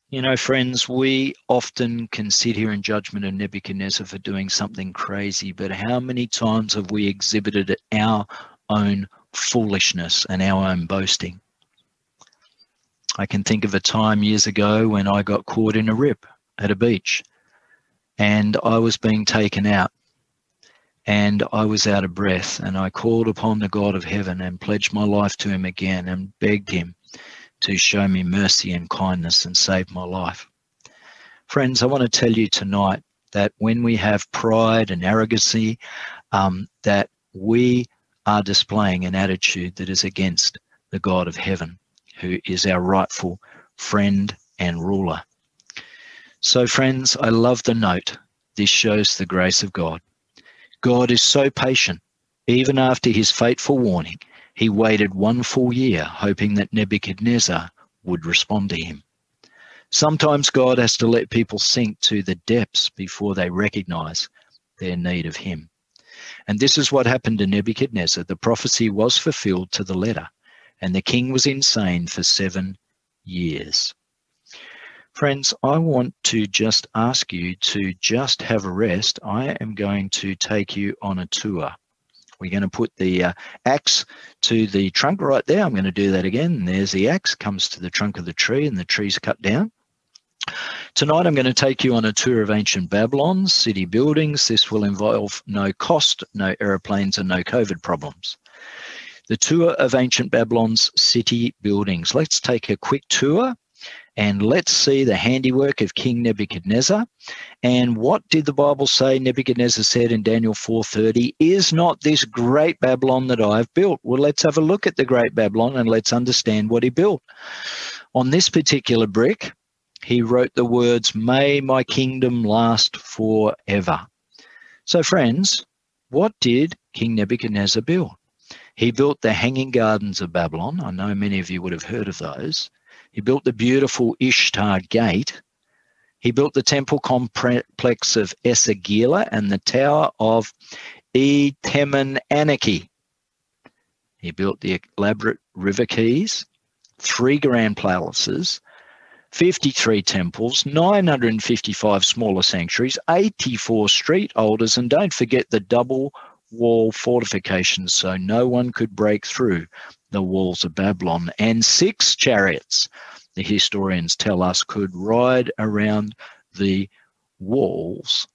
You know, friends, we often can sit here in judgment of Nebuchadnezzar for doing something crazy, but how many times have we exhibited our own foolishness and our own boasting? I can think of a time years ago when I got caught in a rip at a beach and I was being taken out and I was out of breath and I called upon the God of heaven and pledged my life to him again and begged him to show me mercy and kindness and save my life. Friends, I want to tell you tonight that when we have pride and arrogancy, um, that we are displaying an attitude that is against the God of heaven, who is our rightful friend and ruler. So, friends, I love the note. This shows the grace of God. God is so patient. Even after his fateful warning, he waited one full year, hoping that Nebuchadnezzar would respond to him. Sometimes God has to let people sink to the depths before they recognize their need of him. And this is what happened to Nebuchadnezzar. The prophecy was fulfilled to the letter, and the king was insane for seven years. Friends, I want to just ask you to just have a rest. I am going to take you on a tour We're going to put the uh, axe to the trunk right there. I'm going to do that again. There's the axe, comes to the trunk of the tree, and the tree's cut down. Tonight, I'm going to take you on a tour of ancient Babylon's city buildings. This will involve no cost, no aeroplanes, and no COVID problems. The tour of ancient Babylon's city buildings. Let's take a quick tour and let's see the handiwork of King Nebuchadnezzar. And what did the Bible say Nebuchadnezzar said in Daniel 4:30? Is not this great Babylon that I've built? Well, let's have a look at the great Babylon and let's understand what he built. On this particular brick, he wrote the words, May my kingdom last forever. So, friends, what did King Nebuchadnezzar build? He built the Hanging Gardens of Babylon. I know many of you would have heard of those. He built the beautiful Ishtar Gate. He built the temple complex of Esagila and the Tower of Etemenanki. He built the elaborate river quays, three grand palaces, 53 temples, 955 smaller sanctuaries, 84 street alders, and don't forget the double wall fortifications so no one could break through the walls of Babylon, and six chariots, the historians tell us, could ride around the walls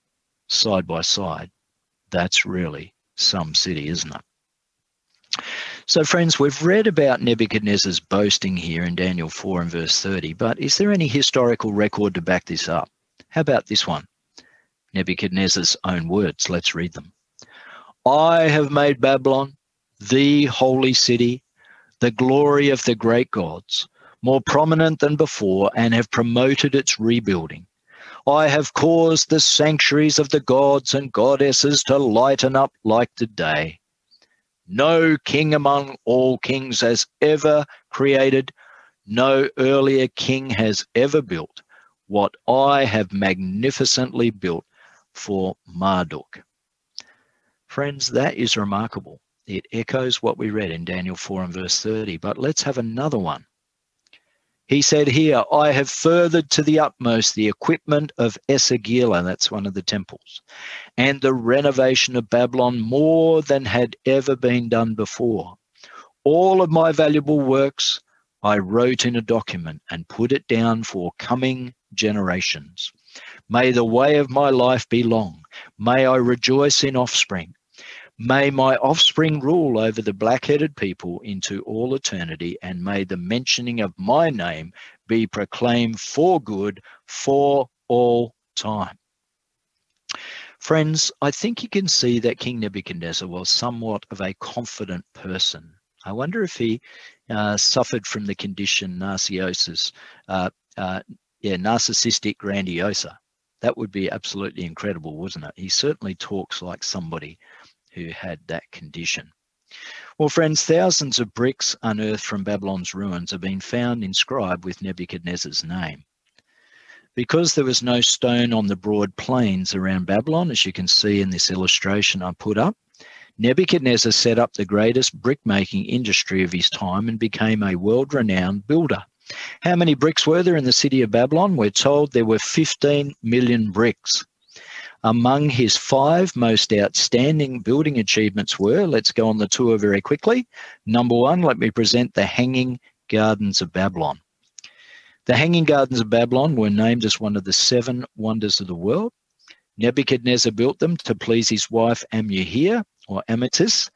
side by side. That's really some city, isn't it? So, friends, we've read about Nebuchadnezzar's boasting here in Daniel 4 and verse 30, but is there any historical record to back this up? How about this one? Nebuchadnezzar's own words. Let's read them. I have made Babylon the holy city the glory of the great gods, more prominent than before, and have promoted its rebuilding. I have caused the sanctuaries of the gods and goddesses to lighten up like the day. No king among all kings has ever created, no earlier king has ever built what I have magnificently built for Marduk. Friends, that is remarkable. It echoes what we read in Daniel 4 and verse 30. But let's have another one. He said here, I have furthered to the utmost the equipment of Esagila, that's one of the temples, and the renovation of Babylon more than had ever been done before. All of my valuable works I wrote in a document and put it down for coming generations. May the way of my life be long. May I rejoice in offspring. May my offspring rule over the black headed people into all eternity, and may the mentioning of my name be proclaimed for good for all time. Friends, I think you can see that King Nebuchadnezzar was somewhat of a confident person. I wonder if he uh, suffered from the condition narcissus, uh, uh, yeah, narcissistic grandiosa. That would be absolutely incredible, wasn't it? He certainly talks like somebody who had that condition. Well, friends, thousands of bricks unearthed from Babylon's ruins have been found inscribed with Nebuchadnezzar's name. Because there was no stone on the broad plains around Babylon, as you can see in this illustration I put up, Nebuchadnezzar set up the greatest brickmaking industry of his time and became a world renowned builder. How many bricks were there in the city of Babylon? We're told there were 15 million bricks. Among his five most outstanding building achievements were, let's go on the tour very quickly. Number one, let me present the Hanging Gardens of Babylon. The Hanging Gardens of Babylon were named as one of the seven wonders of the world. Nebuchadnezzar built them to please his wife Amuhir, or Amytis,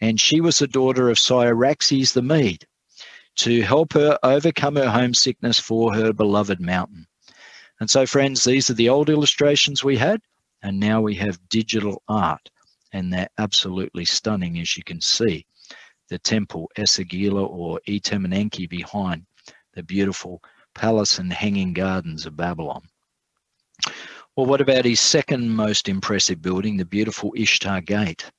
and she was the daughter of Cyaxares the Mede, to help her overcome her homesickness for her beloved mountain. And so, friends, these are the old illustrations we had. And now we have digital art, and they're absolutely stunning, as you can see. The temple, Esagila or Etemenanki behind the beautiful palace and hanging gardens of Babylon. Well, what about his second most impressive building, the beautiful Ishtar Gate?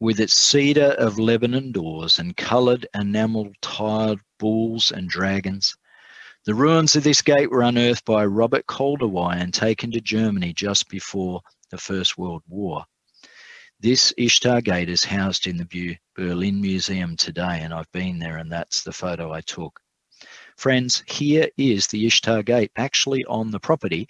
With its cedar of Lebanon doors and coloured enamel tiled bulls and dragons, the ruins of this gate were unearthed by Robert Koldewey and taken to Germany just before the First World War. This Ishtar Gate is housed in the Berlin Museum today, and I've been there, and that's the photo I took. Friends, here is the Ishtar Gate, actually on the property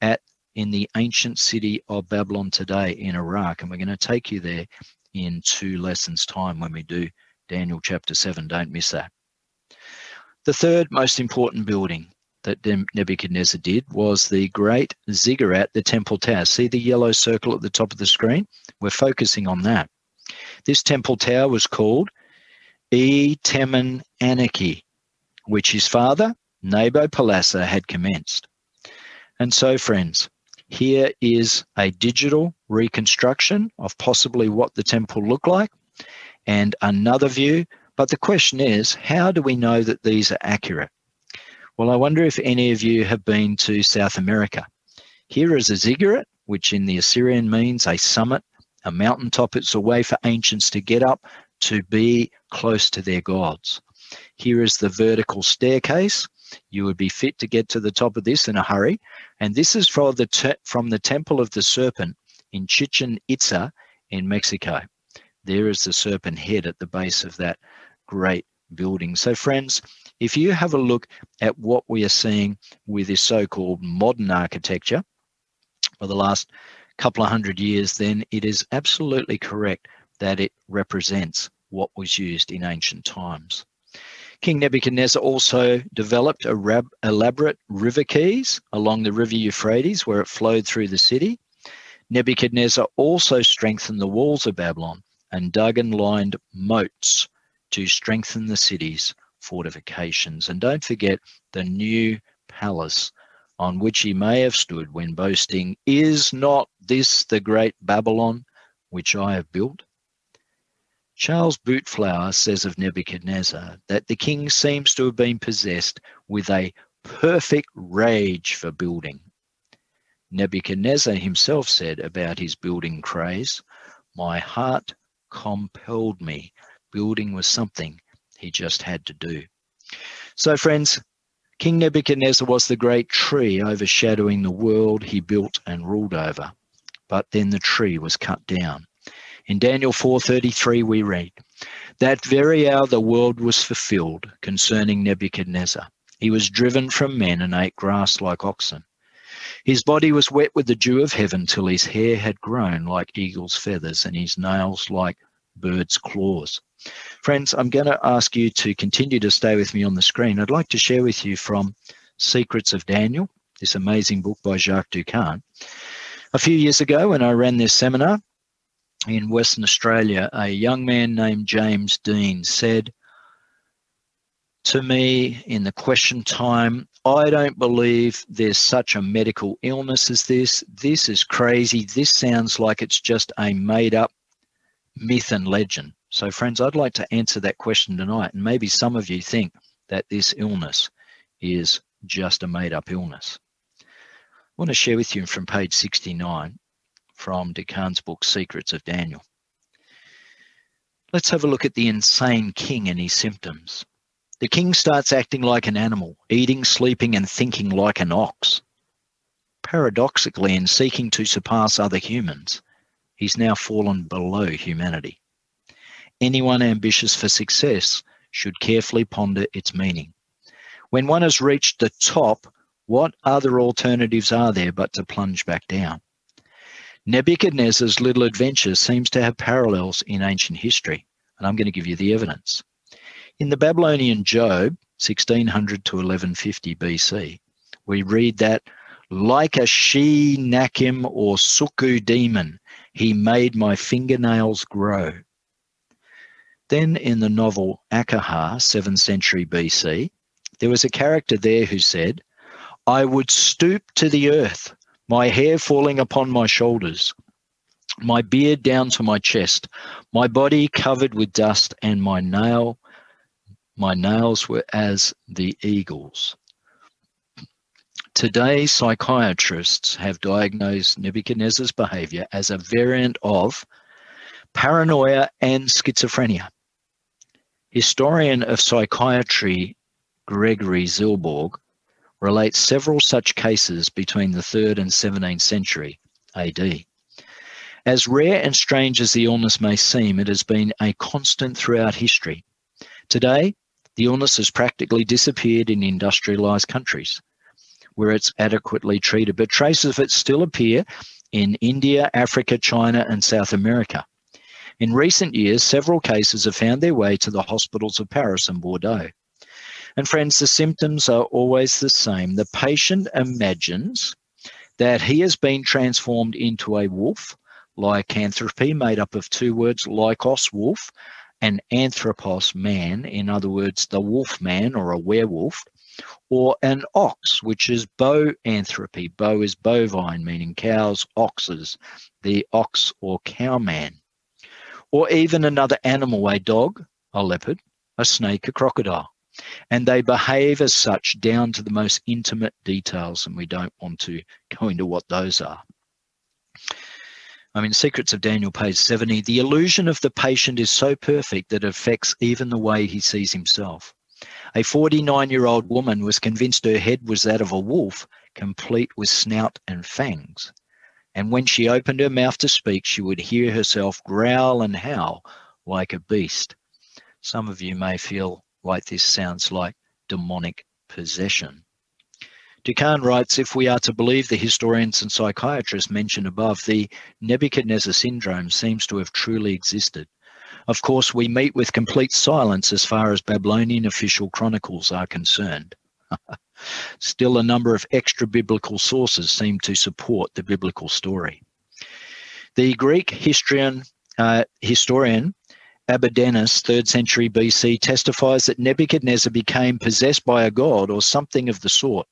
at in the ancient city of Babylon today in Iraq, and we're going to take you there in two lessons' time when we do Daniel chapter 7. Don't miss that. The third most important building that Nebuchadnezzar did was the great ziggurat, the temple tower. See the yellow circle at the top of the screen? We're focusing on that. This temple tower was called E Temen Anarchy, which his father, Nabopolassar, had commenced. And so, friends, here is a digital reconstruction of possibly what the temple looked like and another view. But the question is, how do we know that these are accurate? Well, I wonder if any of you have been to South America. Here is a ziggurat, which in the Assyrian means a summit, a mountaintop. It's a way for ancients to get up to be close to their gods. Here is the vertical staircase. You would be fit to get to the top of this in a hurry. And this is from the, te- from the Temple of the Serpent in Chichen Itza in Mexico. There is the serpent head at the base of that great building. So, friends, if you have a look at what we are seeing with this so called modern architecture for the last couple of hundred years, then it is absolutely correct that it represents what was used in ancient times. King Nebuchadnezzar also developed elaborate river quays along the river Euphrates where it flowed through the city. Nebuchadnezzar also strengthened the walls of Babylon and dug and lined moats to strengthen the city's fortifications. And don't forget the new palace on which he may have stood when boasting, Is not this the great Babylon which I have built? Charles Boutflower says of Nebuchadnezzar that the king seems to have been possessed with a perfect rage for building. Nebuchadnezzar himself said about his building craze, My heart compelled me. Building was something he just had to do. So, friends, King Nebuchadnezzar was the great tree overshadowing the world he built and ruled over. But then the tree was cut down. In Daniel 4:33 we read, "That very hour the world was fulfilled concerning Nebuchadnezzar. He was driven from men and ate grass like oxen. His body was wet with the dew of heaven till his hair had grown like eagle's feathers and his nails like bird's claws." Friends, I'm going to ask you to continue to stay with me on the screen. I'd like to share with you from Secrets of Daniel, this amazing book by Jacques Doukhan. A few years ago, when I ran this seminar, in Western Australia, a young man named James Dean said to me in the question time, I don't believe there's such a medical illness as this. This is crazy. This sounds like it's just a made up myth and legend. So, friends, I'd like to answer that question tonight. And maybe some of you think that this illness is just a made up illness. I want to share with you from page 69 from Doukhan's book, Secrets of Daniel. Let's have a look at the insane king and his symptoms. The king starts acting like an animal, eating, sleeping, and thinking like an ox. Paradoxically, in seeking to surpass other humans, he's now fallen below humanity. Anyone ambitious for success should carefully ponder its meaning. When one has reached the top, what other alternatives are there but to plunge back down? Nebuchadnezzar's little adventure seems to have parallels in ancient history, and I'm going to give you the evidence. In the Babylonian Job, 1600 to 1150 BC, we read that, like a she Nakim or Suku demon, he made my fingernails grow. Then in the novel Ahiqar, 7th century BC, there was a character there who said, I would stoop to the earth my hair falling upon my shoulders, my beard down to my chest, my body covered with dust, and my nail, my nails were as the eagles. Today, psychiatrists have diagnosed Nebuchadnezzar's behavior as a variant of paranoia and schizophrenia. Historian of psychiatry Gregory Zilboorg relates several such cases between the 3rd and 17th century AD. As rare and strange as the illness may seem, it has been a constant throughout history. Today, the illness has practically disappeared in industrialized countries where it's adequately treated, but traces of it still appear in India, Africa, China, and South America. In recent years, several cases have found their way to the hospitals of Paris and Bordeaux. And friends, the symptoms are always the same. The patient imagines that he has been transformed into a wolf, lycanthropy, made up of two words, lycos, wolf, and anthropos, man, in other words, the wolf man or a werewolf, or an ox, which is boanthropy. Bo is bovine, meaning cows, oxes, the ox or cow man. Or even another animal, a dog, a leopard, a snake, a crocodile. And they behave as such down to the most intimate details, and we don't want to go into what those are. I mean, Secrets of Daniel, page 70, the illusion of the patient is so perfect that it affects even the way he sees himself. A 49 year old woman was convinced her head was that of a wolf, complete with snout and fangs. And when she opened her mouth to speak, she would hear herself growl and howl like a beast. Some of you may feel like this sounds like demonic possession. Doukhan writes If we are to believe the historians and psychiatrists mentioned above, the Nebuchadnezzar syndrome seems to have truly existed. Of course, we meet with complete silence as far as Babylonian official chronicles are concerned. Still, a number of extra biblical sources seem to support the biblical story. The Greek historian, uh, historian Abydenus, 3rd century BC, testifies that Nebuchadnezzar became possessed by a god or something of the sort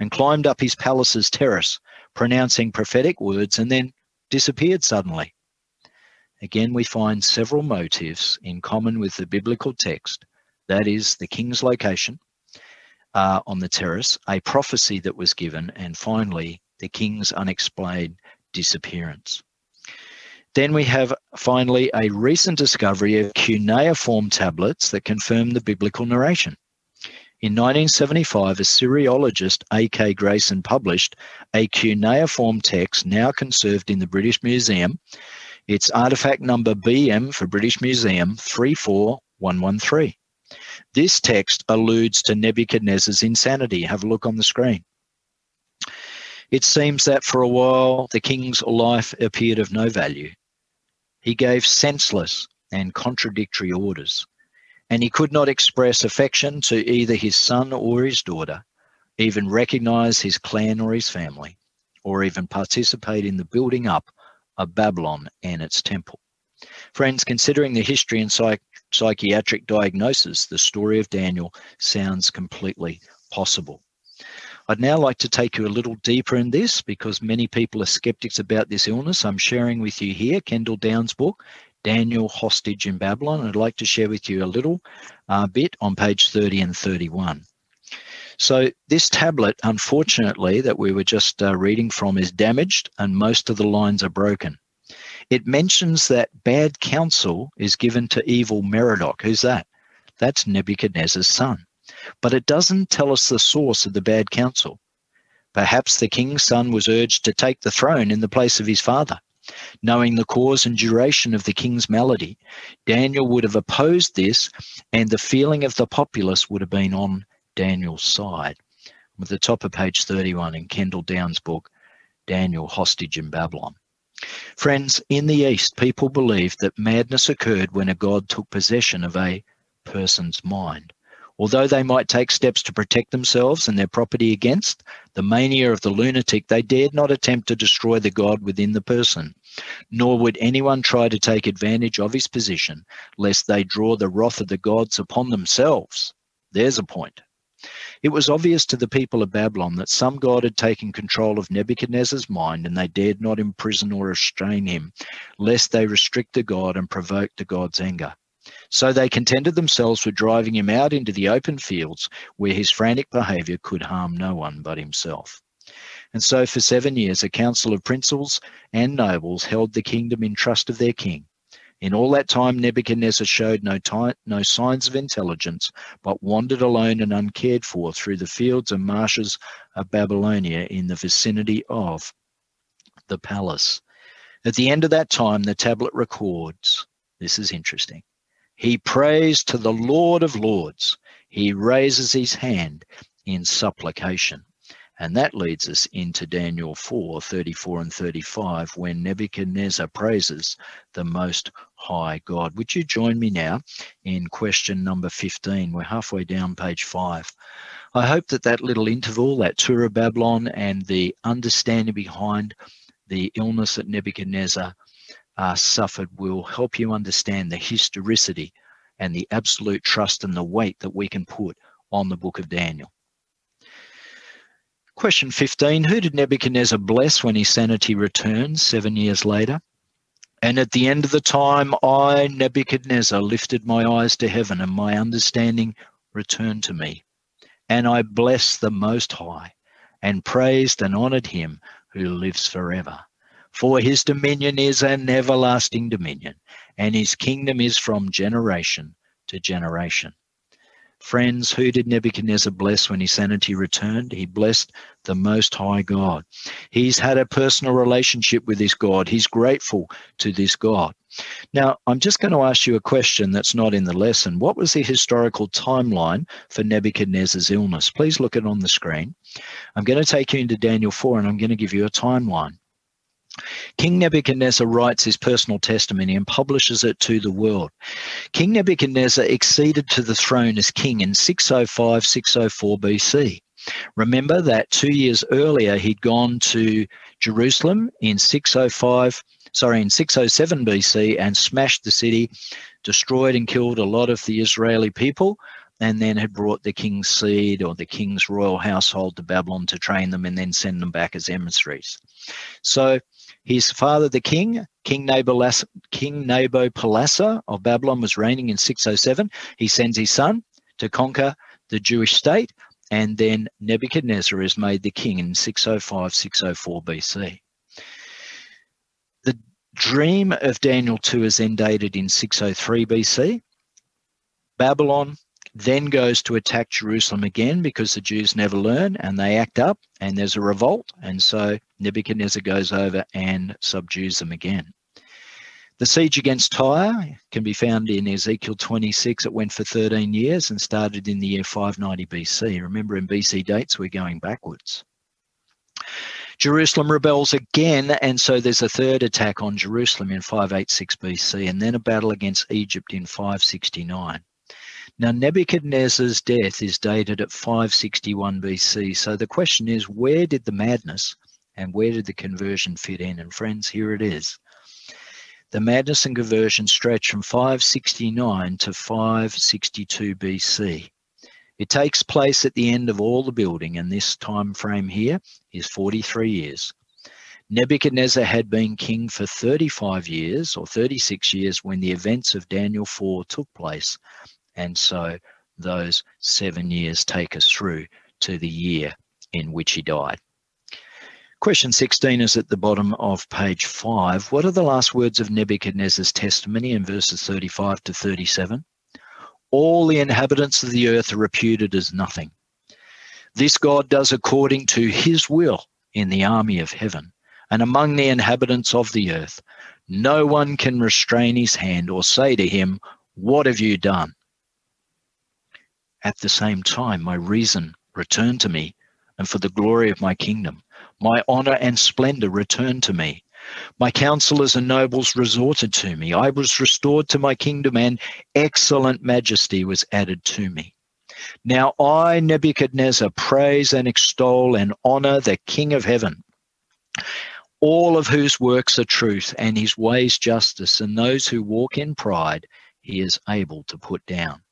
and climbed up his palace's terrace, pronouncing prophetic words, and then disappeared suddenly. Again, we find several motives in common with the biblical text that is, the king's location uh, on the terrace, a prophecy that was given, and finally, the king's unexplained disappearance. Then we have finally a recent discovery of cuneiform tablets that confirm the biblical narration. In 1975, Assyriologist, A.K. Grayson, published a cuneiform text now conserved in the British Museum. It's artifact number BM for British Museum 34113. This text alludes to Nebuchadnezzar's insanity. Have a look on the screen. It seems that for a while the king's life appeared of no value. He gave senseless and contradictory orders and he could not express affection to either his son or his daughter, even recognize his clan or his family, or even participate in the building up of Babylon and its temple. Friends, considering the history and psych- psychiatric diagnosis, the story of Daniel sounds completely possible. I'd now like to take you a little deeper in this because many people are skeptics about this illness. I'm sharing with you here Kendall Downs' book, Daniel Hostage in Babylon. I'd like to share with you a little uh, bit on page 30 and 31. So, this tablet, unfortunately, that we were just uh, reading from, is damaged and most of the lines are broken. It mentions that bad counsel is given to Evil-Merodach. Who's that? That's Nebuchadnezzar's son. But it doesn't tell us the source of the bad counsel. Perhaps the king's son was urged to take the throne in the place of his father. Knowing the cause and duration of the king's malady, Daniel would have opposed this, and the feeling of the populace would have been on Daniel's side. With the top of page 31 in Kendall Downs' book, Daniel Hostage in Babylon. Friends, in the East, people believed that madness occurred when a god took possession of a person's mind. Although they might take steps to protect themselves and their property against the mania of the lunatic, they dared not attempt to destroy the God within the person, nor would anyone try to take advantage of his position, lest they draw the wrath of the gods upon themselves. There's a point. It was obvious to the people of Babylon that some god had taken control of Nebuchadnezzar's mind, and they dared not imprison or restrain him, lest they restrict the god and provoke the god's anger. So they contented themselves with driving him out into the open fields where his frantic behavior could harm no one but himself. And so for seven years, a council of princes and nobles held the kingdom in trust of their king. In all that time, Nebuchadnezzar showed no, time, no signs of intelligence, but wandered alone and uncared for through the fields and marshes of Babylonia in the vicinity of the palace. At the end of that time, the tablet records this is interesting. He prays to the Lord of Lords. He raises his hand in supplication. And that leads us into Daniel 4 34 and 35, when Nebuchadnezzar praises the most High God. Would you join me now in question number 15? We're halfway down page five. I hope that that little interval, that tour of Babylon, and the understanding behind the illness that Nebuchadnezzar uh, suffered will help you understand the historicity and the absolute trust and the weight that we can put on the book of Daniel. Question 15 Who did Nebuchadnezzar bless when his sanity returned seven years later? And at the end of the time, I, Nebuchadnezzar, lifted my eyes to heaven, and my understanding returned to me. And I blessed the Most High, and praised and honored him who lives forever. For his dominion is an everlasting dominion, and his kingdom is from generation to generation. Friends, who did Nebuchadnezzar bless when his sanity returned? He blessed the Most High God. He's had a personal relationship with this God. He's grateful to this God. Now, I'm just going to ask you a question that's not in the lesson. What was the historical timeline for Nebuchadnezzar's illness? Please look it on the screen. I'm going to take you into Daniel 4 and I'm going to give you a timeline. King Nebuchadnezzar writes his personal testimony and publishes it to the world. King Nebuchadnezzar acceded to the throne as king in 605 604 BC. Remember that two years earlier he'd gone to Jerusalem in 605, sorry, in 607 BC and smashed the city, destroyed and killed a lot of the Israeli people, and then had brought the king's seed or the king's royal household to Babylon to train them and then send them back as emissaries. So his father, the king, King, Nabopolassar of Babylon, was reigning in 607. He sends his son to conquer the Jewish state, and then Nebuchadnezzar is made the king in 605, 604 BC. The dream of Daniel 2 is then dated in 603 BC. Babylon then goes to attack Jerusalem again because the Jews never learn and they act up and there's a revolt. And so Nebuchadnezzar goes over and subdues them again. The siege against Tyre can be found in Ezekiel 26. It went for 13 years and started in the year 590 BC. Remember, in BC dates, we're going backwards. Jerusalem rebels again, and so there's a third attack on Jerusalem in 586 BC, and then a battle against Egypt in 569. Now, Nebuchadnezzar's death is dated at 561 BC. So the question is, where did the madness and where did the conversion fit in? And friends, here it is. The madness and conversion stretch from 569 to 562 BC. It takes place at the end of all the building, and this time frame here is 43 years. Nebuchadnezzar had been king for 35 years or 36 years when the events of Daniel 4 took place, and so those seven years take us through to the year in which he died. Question 16 is at the bottom of page 5. What are the last words of Nebuchadnezzar's testimony in verses 35 to 37? All the inhabitants of the earth are reputed as nothing. This God does according to his will in the army of heaven and among the inhabitants of the earth. No one can restrain his hand or say to him, What have you done? At the same time, my reason returned to me, and for the glory of my kingdom, my honor and splendor returned to me. My counselors and nobles resorted to me. I was restored to my kingdom, and excellent majesty was added to me. Now I, Nebuchadnezzar, praise and extol and honor the King of heaven, all of whose works are truth and his ways justice, and those who walk in pride he is able to put down.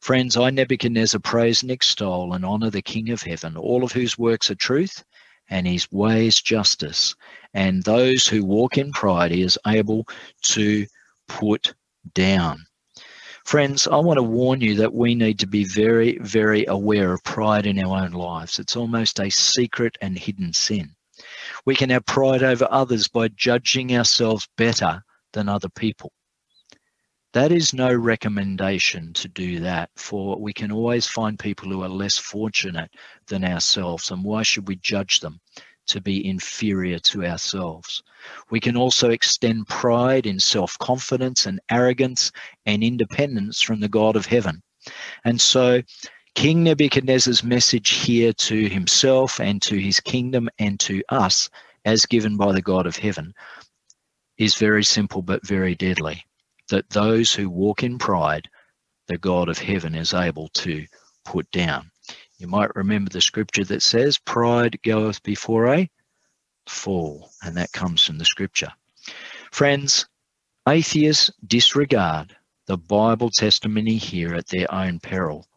Friends, I, Nebuchadnezzar, praise and extol and honor the King of heaven, all of whose works are truth and his ways justice. And those who walk in pride, he is able to put down. Friends, I want to warn you that we need to be very, very aware of pride in our own lives. It's almost a secret and hidden sin. We can have pride over others by judging ourselves better than other people. That is no recommendation to do that, for we can always find people who are less fortunate than ourselves, and why should we judge them to be inferior to ourselves? We can also extend pride in self confidence and arrogance and independence from the God of heaven. And so, King Nebuchadnezzar's message here to himself and to his kingdom and to us, as given by the God of heaven, is very simple but very deadly. That those who walk in pride, the God of heaven is able to put down. You might remember the scripture that says, Pride goeth before a fall, and that comes from the scripture. Friends, atheists disregard the Bible testimony here at their own peril,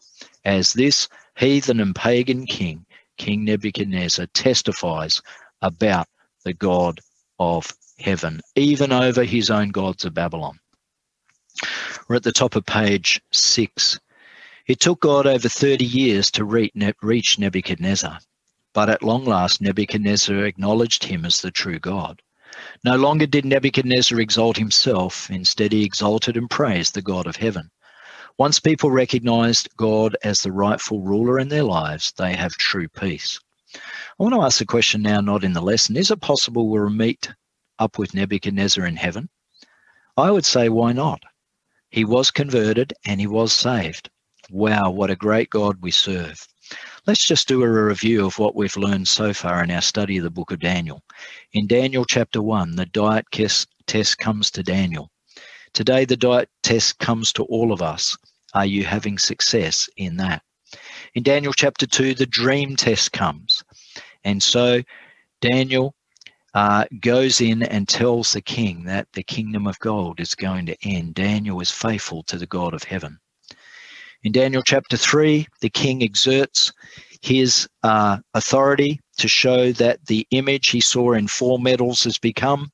as this heathen and pagan king, King Nebuchadnezzar, testifies about the God of heaven, even over his own gods of Babylon. We're at the top of page six. It took God over 30 years to reach Nebuchadnezzar, but at long last Nebuchadnezzar acknowledged him as the true God. No longer did Nebuchadnezzar exalt himself, instead, he exalted and praised the God of heaven. Once people recognized God as the rightful ruler in their lives, they have true peace. I want to ask the question now, not in the lesson is it possible we'll meet up with Nebuchadnezzar in heaven? I would say, why not? He was converted and he was saved. Wow, what a great God we serve. Let's just do a review of what we've learned so far in our study of the book of Daniel. In Daniel chapter 1, the diet test comes to Daniel. Today, the diet test comes to all of us. Are you having success in that? In Daniel chapter 2, the dream test comes. And so Daniel uh, goes in and tells the king that the kingdom of gold is going to end. Daniel is faithful to the God of heaven. In Daniel chapter 3, the king exerts his uh, authority to show that the image he saw in four metals has become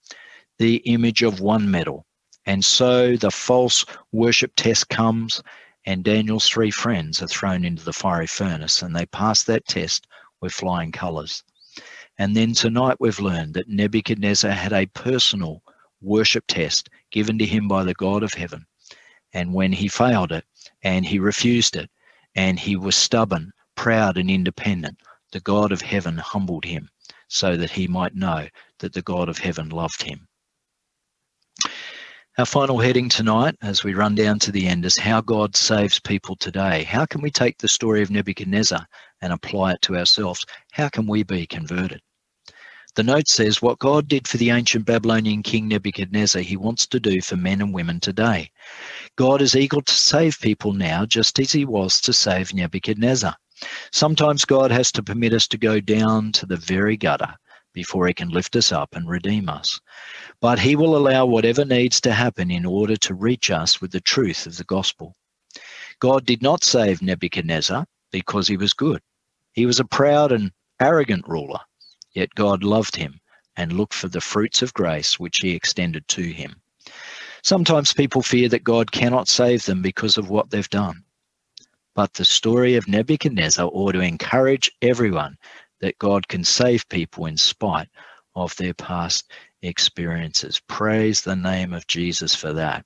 the image of one metal. And so the false worship test comes, and Daniel's three friends are thrown into the fiery furnace, and they pass that test with flying colors. And then tonight we've learned that Nebuchadnezzar had a personal worship test given to him by the God of heaven. And when he failed it and he refused it and he was stubborn, proud, and independent, the God of heaven humbled him so that he might know that the God of heaven loved him. Our final heading tonight, as we run down to the end, is how God saves people today. How can we take the story of Nebuchadnezzar and apply it to ourselves? How can we be converted? The note says what God did for the ancient Babylonian king Nebuchadnezzar, he wants to do for men and women today. God is eager to save people now, just as he was to save Nebuchadnezzar. Sometimes God has to permit us to go down to the very gutter before he can lift us up and redeem us. But he will allow whatever needs to happen in order to reach us with the truth of the gospel. God did not save Nebuchadnezzar because he was good. He was a proud and arrogant ruler. Yet God loved him and looked for the fruits of grace which he extended to him. Sometimes people fear that God cannot save them because of what they've done. But the story of Nebuchadnezzar ought to encourage everyone that God can save people in spite of their past experiences. Praise the name of Jesus for that.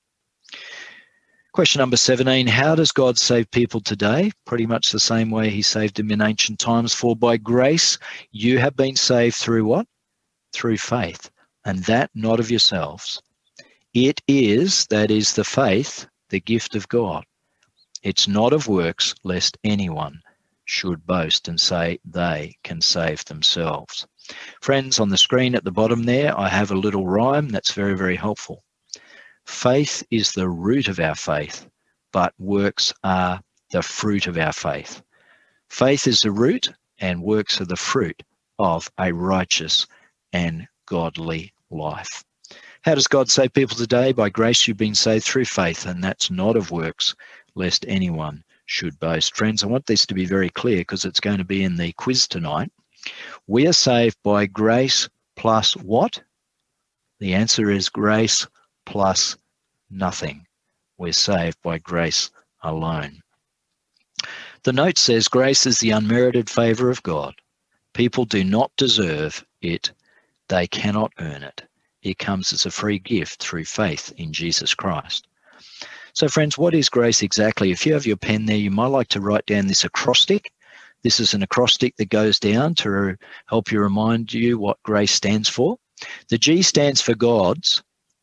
Question number 17 How does God save people today? Pretty much the same way he saved them in ancient times. For by grace you have been saved through what? Through faith, and that not of yourselves. It is, that is the faith, the gift of God. It's not of works, lest anyone should boast and say they can save themselves. Friends, on the screen at the bottom there, I have a little rhyme that's very, very helpful. Faith is the root of our faith, but works are the fruit of our faith. Faith is the root, and works are the fruit of a righteous and godly life. How does God save people today? By grace, you've been saved through faith, and that's not of works, lest anyone should boast. Friends, I want this to be very clear because it's going to be in the quiz tonight. We are saved by grace plus what? The answer is grace plus nothing. We're saved by grace alone. The note says grace is the unmerited favor of God. People do not deserve it, they cannot earn it. It comes as a free gift through faith in Jesus Christ. So, friends, what is grace exactly? If you have your pen there, you might like to write down this acrostic. This is an acrostic that goes down to help you remind you what grace stands for. The G stands for God's,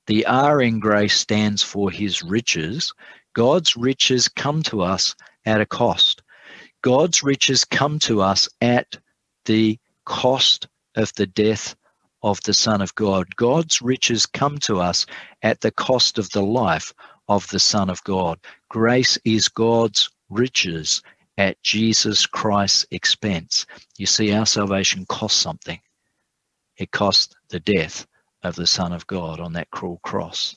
the R in grace stands for his riches. God's riches come to us at a cost. God's riches come to us at the cost of the death of the Son of God. God's riches come to us at the cost of the life of the Son of God. Grace is God's riches at Jesus Christ's expense. You see, our salvation costs something. It costs the death of the Son of God on that cruel cross.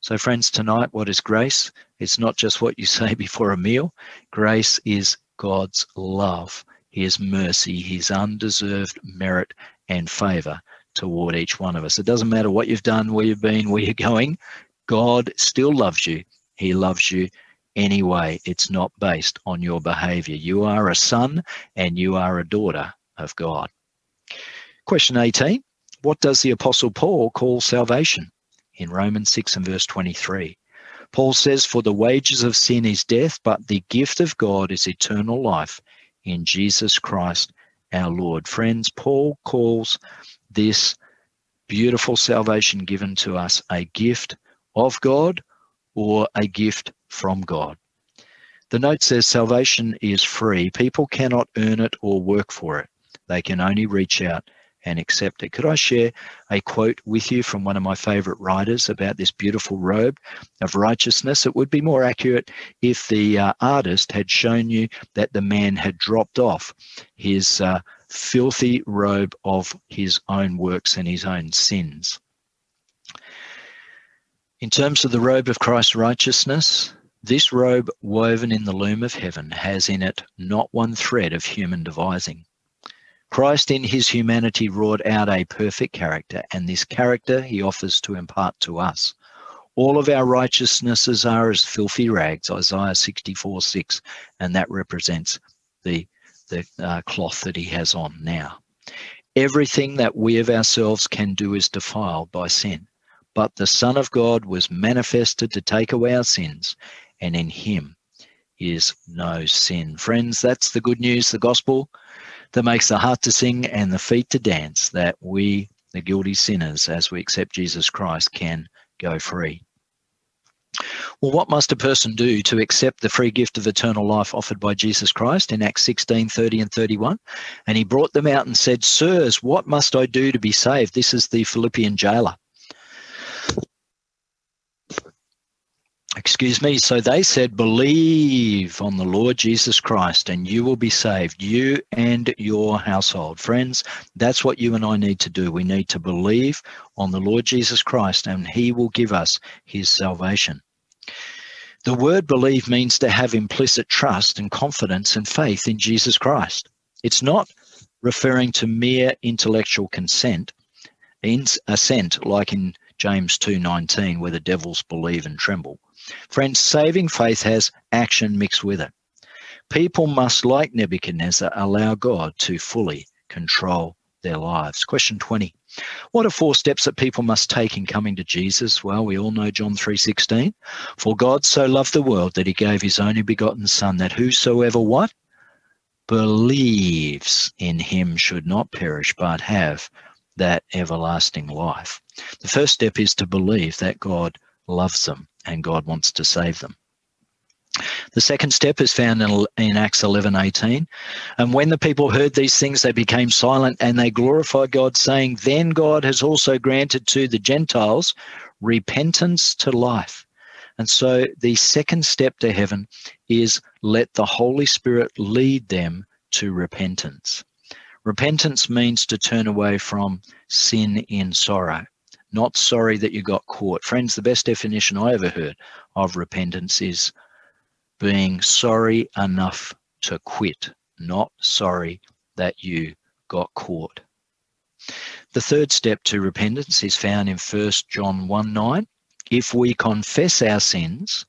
So, friends, tonight, what is grace? It's not just what you say before a meal. Grace is God's love, His mercy, His undeserved merit and favor toward each one of us. It doesn't matter what you've done, where you've been, where you're going. God still loves you. He loves you anyway. It's not based on your behavior. You are a son and you are a daughter of God. Question 18 What does the Apostle Paul call salvation? In Romans 6 and verse 23. Paul says, For the wages of sin is death, but the gift of God is eternal life in Jesus Christ our Lord. Friends, Paul calls this beautiful salvation given to us a gift of God or a gift from God. The note says salvation is free. People cannot earn it or work for it. They can only reach out and accept it. Could I share a quote with you from one of my favorite writers about this beautiful robe of righteousness? It would be more accurate if the uh, artist had shown you that the man had dropped off his uh, filthy robe of his own works and his own sins. In terms of the robe of Christ's righteousness, this robe woven in the loom of heaven has in it not one thread of human devising. Christ in his humanity wrought out a perfect character, and this character he offers to impart to us. All of our righteousnesses are as filthy rags, Isaiah 64 6, and that represents the the uh, cloth that he has on now. Everything that we of ourselves can do is defiled by sin. But the Son of God was manifested to take away our sins, and in him is no sin. Friends, that's the good news, the gospel that makes the heart to sing and the feet to dance, that we, the guilty sinners, as we accept Jesus Christ, can go free. Well, what must a person do to accept the free gift of eternal life offered by Jesus Christ in Acts 16 30 and 31? And he brought them out and said, Sirs, what must I do to be saved? This is the Philippian jailer. Excuse me. So they said, Believe on the Lord Jesus Christ and you will be saved, you and your household. Friends, that's what you and I need to do. We need to believe on the Lord Jesus Christ and he will give us his salvation. The word believe means to have implicit trust and confidence and faith in Jesus Christ. It's not referring to mere intellectual consent, in assent like in James 2:19 where the devils believe and tremble. Friends, saving faith has action mixed with it. People must like Nebuchadnezzar allow God to fully control their lives. Question 20. What are four steps that people must take in coming to Jesus? Well, we all know John 3:16. For God so loved the world that he gave his only begotten son that whosoever what believes in him should not perish but have that everlasting life. The first step is to believe that God loves them and God wants to save them. The second step is found in, in Acts 11 18. And when the people heard these things, they became silent and they glorified God, saying, Then God has also granted to the Gentiles repentance to life. And so the second step to heaven is let the Holy Spirit lead them to repentance. Repentance means to turn away from sin in sorrow, not sorry that you got caught. Friends, the best definition I ever heard of repentance is being sorry enough to quit, not sorry that you got caught. The third step to repentance is found in 1 John 1 9. If we confess our sins,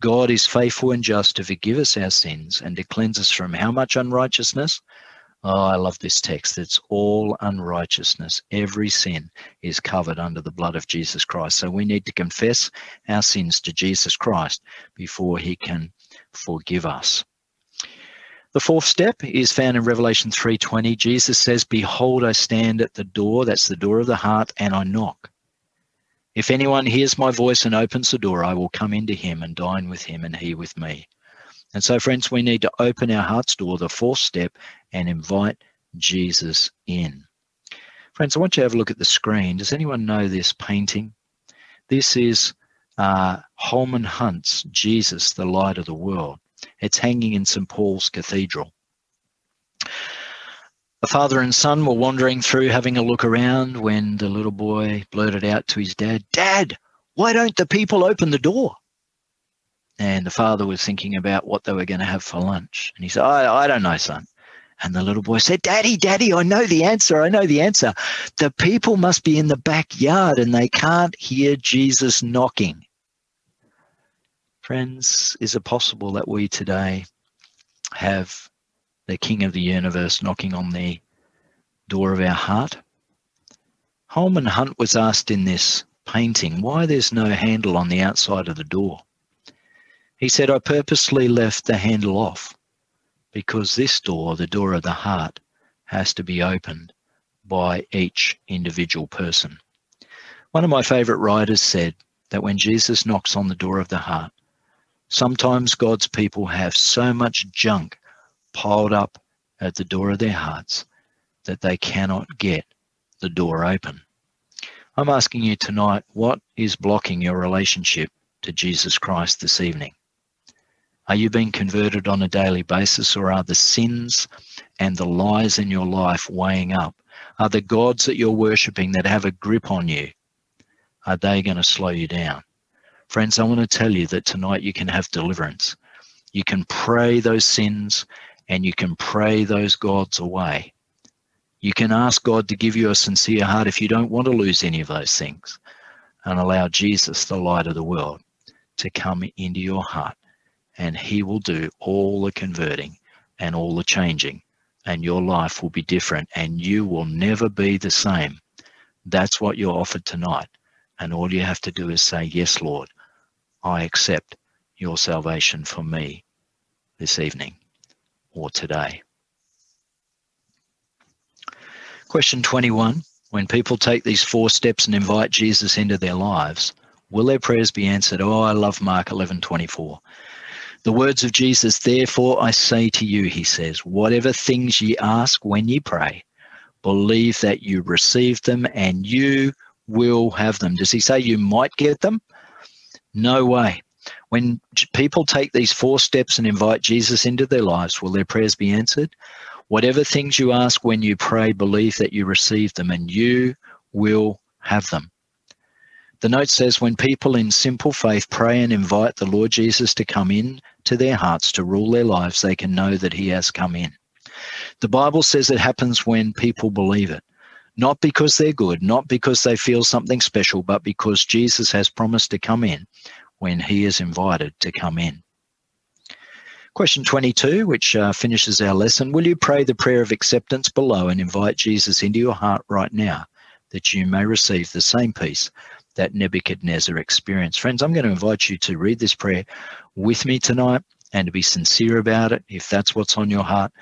God is faithful and just to forgive us our sins and to cleanse us from how much unrighteousness? Oh, I love this text. It's all unrighteousness. Every sin is covered under the blood of Jesus Christ. So we need to confess our sins to Jesus Christ before he can forgive us. The fourth step is found in Revelation 3:20. Jesus says, "Behold, I stand at the door, that's the door of the heart, and I knock. If anyone hears my voice and opens the door, I will come into him and dine with him and he with me." And so friends, we need to open our heart's door, the fourth step, and invite Jesus in. Friends, I want you to have a look at the screen. Does anyone know this painting? This is uh, Holman Hunt's Jesus, the Light of the World. It's hanging in St. Paul's Cathedral. The father and son were wandering through having a look around when the little boy blurted out to his dad, Dad, why don't the people open the door? And the father was thinking about what they were going to have for lunch. And he said, I, I don't know, son. And the little boy said, Daddy, Daddy, I know the answer. I know the answer. The people must be in the backyard and they can't hear Jesus knocking. Friends, is it possible that we today have the King of the universe knocking on the door of our heart? Holman Hunt was asked in this painting why there's no handle on the outside of the door. He said, I purposely left the handle off because this door, the door of the heart, has to be opened by each individual person. One of my favorite writers said that when Jesus knocks on the door of the heart, Sometimes God's people have so much junk piled up at the door of their hearts that they cannot get the door open. I'm asking you tonight what is blocking your relationship to Jesus Christ this evening? Are you being converted on a daily basis, or are the sins and the lies in your life weighing up? Are the gods that you're worshipping that have a grip on you, are they going to slow you down? Friends, I want to tell you that tonight you can have deliverance. You can pray those sins and you can pray those gods away. You can ask God to give you a sincere heart if you don't want to lose any of those things and allow Jesus, the light of the world, to come into your heart and he will do all the converting and all the changing and your life will be different and you will never be the same. That's what you're offered tonight. And all you have to do is say, Yes, Lord, I accept your salvation for me this evening or today. Question 21 When people take these four steps and invite Jesus into their lives, will their prayers be answered? Oh, I love Mark 11 24. The words of Jesus, therefore I say to you, he says, whatever things ye ask when ye pray, believe that you receive them and you will have them. Does he say you might get them? No way. When people take these four steps and invite Jesus into their lives, will their prayers be answered? Whatever things you ask when you pray, believe that you receive them and you will have them. The note says when people in simple faith pray and invite the Lord Jesus to come in to their hearts to rule their lives, they can know that he has come in. The Bible says it happens when people believe it not because they're good, not because they feel something special, but because Jesus has promised to come in when he is invited to come in. Question 22, which uh, finishes our lesson Will you pray the prayer of acceptance below and invite Jesus into your heart right now that you may receive the same peace that Nebuchadnezzar experienced? Friends, I'm going to invite you to read this prayer with me tonight and to be sincere about it if that's what's on your heart.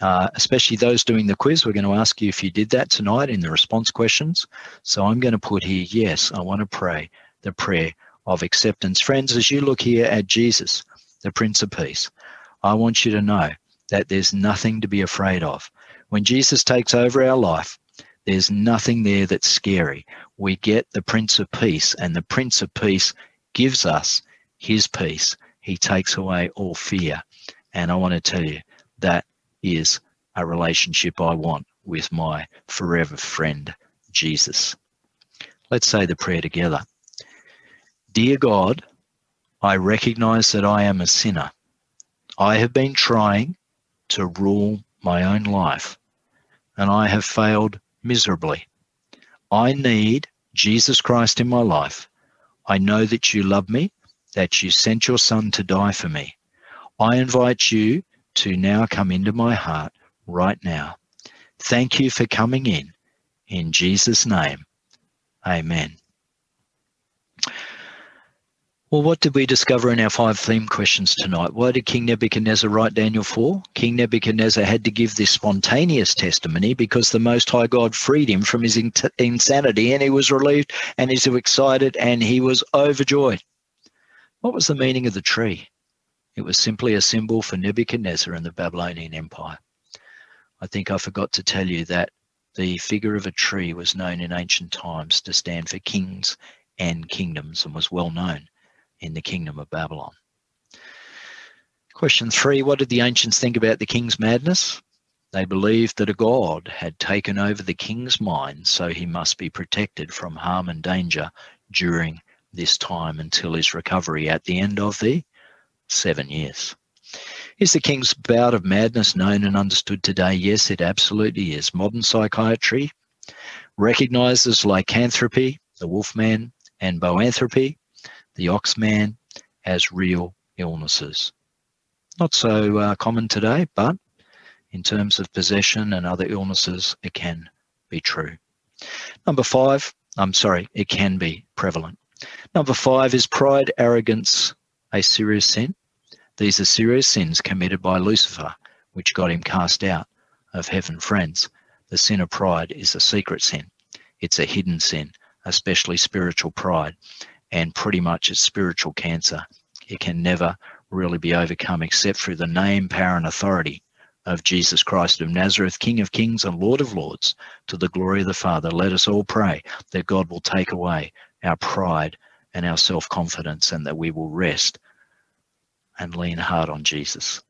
Uh, especially those doing the quiz, we're going to ask you if you did that tonight in the response questions. So I'm going to put here, yes, I want to pray the prayer of acceptance. Friends, as you look here at Jesus, the Prince of Peace, I want you to know that there's nothing to be afraid of. When Jesus takes over our life, there's nothing there that's scary. We get the Prince of Peace, and the Prince of Peace gives us his peace. He takes away all fear. And I want to tell you that is a relationship I want with my forever friend, Jesus. Let's say the prayer together. Dear God, I recognize that I am a sinner. I have been trying to rule my own life, and I have failed miserably. I need Jesus Christ in my life. I know that you love me, that you sent your Son to die for me. I invite you to now come into my heart right now. Thank you for coming in. In Jesus' name, amen. Well, what did we discover in our five theme questions tonight? Why did King Nebuchadnezzar write Daniel 4? King Nebuchadnezzar had to give this spontaneous testimony because the Most High God freed him from his in- insanity and he was relieved and he's excited and he was overjoyed. What was the meaning of the tree? It was simply a symbol for Nebuchadnezzar and the Babylonian Empire. I think I forgot to tell you that the figure of a tree was known in ancient times to stand for kings, and kingdoms and was well known in the kingdom of Babylon. Question three What did the ancients think about the king's madness? They believed that a god had taken over the king's mind, so he must be protected from harm and danger during this time until his recovery at the end of the seven years. Is the king's bout of madness known and understood today? Yes, it absolutely is. Modern psychiatry recognizes lycanthropy, the wolfman, and boanthropy, the oxman, as real illnesses. Not so uh, common today, but in terms of possession and other illnesses, it can be true. Number five, I'm sorry, it can be prevalent. Number five is pride, arrogance, a serious sin. These are serious sins committed by Lucifer, which got him cast out of heaven. Friends, the sin of pride is a secret sin. It's a hidden sin, especially spiritual pride, and pretty much it's spiritual cancer. It can never really be overcome except through the name, power, and authority of Jesus Christ of Nazareth, King of Kings and Lord of Lords, to the glory of the Father. Let us all pray that God will take away our pride and our self confidence, and that we will rest and lean hard on Jesus.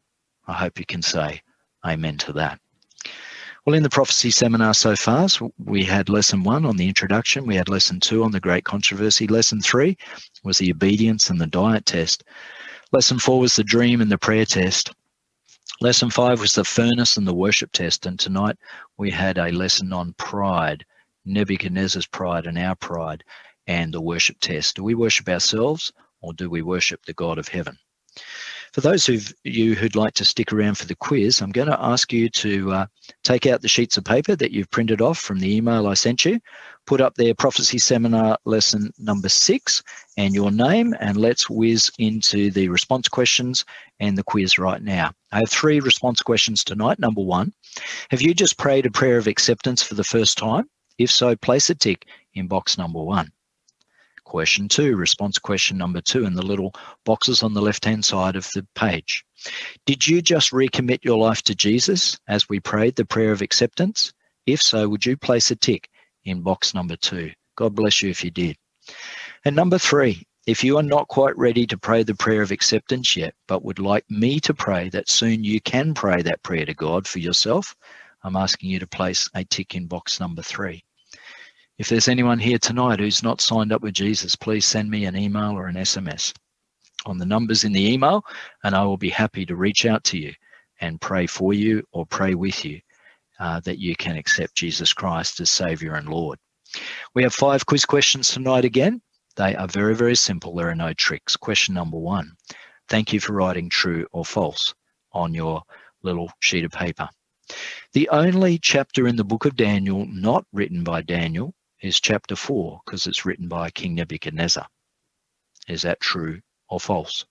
I hope you can say amen to that. Well, in the prophecy seminar so far, we had lesson one on the introduction, we had lesson two on the great controversy, lesson three was the obedience and the diet test, lesson four was the dream and the prayer test. Lesson five was the furnace and the worship test, and tonight we had a lesson on pride, Nebuchadnezzar's pride and our pride, and the worship test. Do we worship ourselves or do we worship the God of heaven? For those of you who'd like to stick around for the quiz, I'm going to ask you to uh, take out the sheets of paper that you've printed off from the email I sent you, put up there prophecy seminar lesson number six and your name, and let's whiz into the response questions and the quiz right now. I have three response questions tonight. Number one, have you just prayed a prayer of acceptance for the first time? If so, place a tick in box number one question two, response question number two in the little boxes on the left-hand side of the page. Did you just recommit your life to Jesus as we prayed the prayer of acceptance? If so, would you place a tick in box number two? God bless you if you did. And number three, if you are not quite ready to pray the prayer of acceptance yet, but would like me to pray that soon you can pray that prayer to God for yourself, I'm asking you to place a tick in box number three. If there's anyone here tonight who's not signed up with Jesus, please send me an email or an SMS on the numbers in the email, and I will be happy to reach out to you and pray for you or pray with you uh, that you can accept Jesus Christ as Savior and Lord. We have five quiz questions tonight again. They are very, very simple. There are no tricks. Question number one Thank you for writing true or false on your little sheet of paper. The only chapter in the book of Daniel not written by Daniel is chapter 4 because it's written by King Nebuchadnezzar. Is that true or false?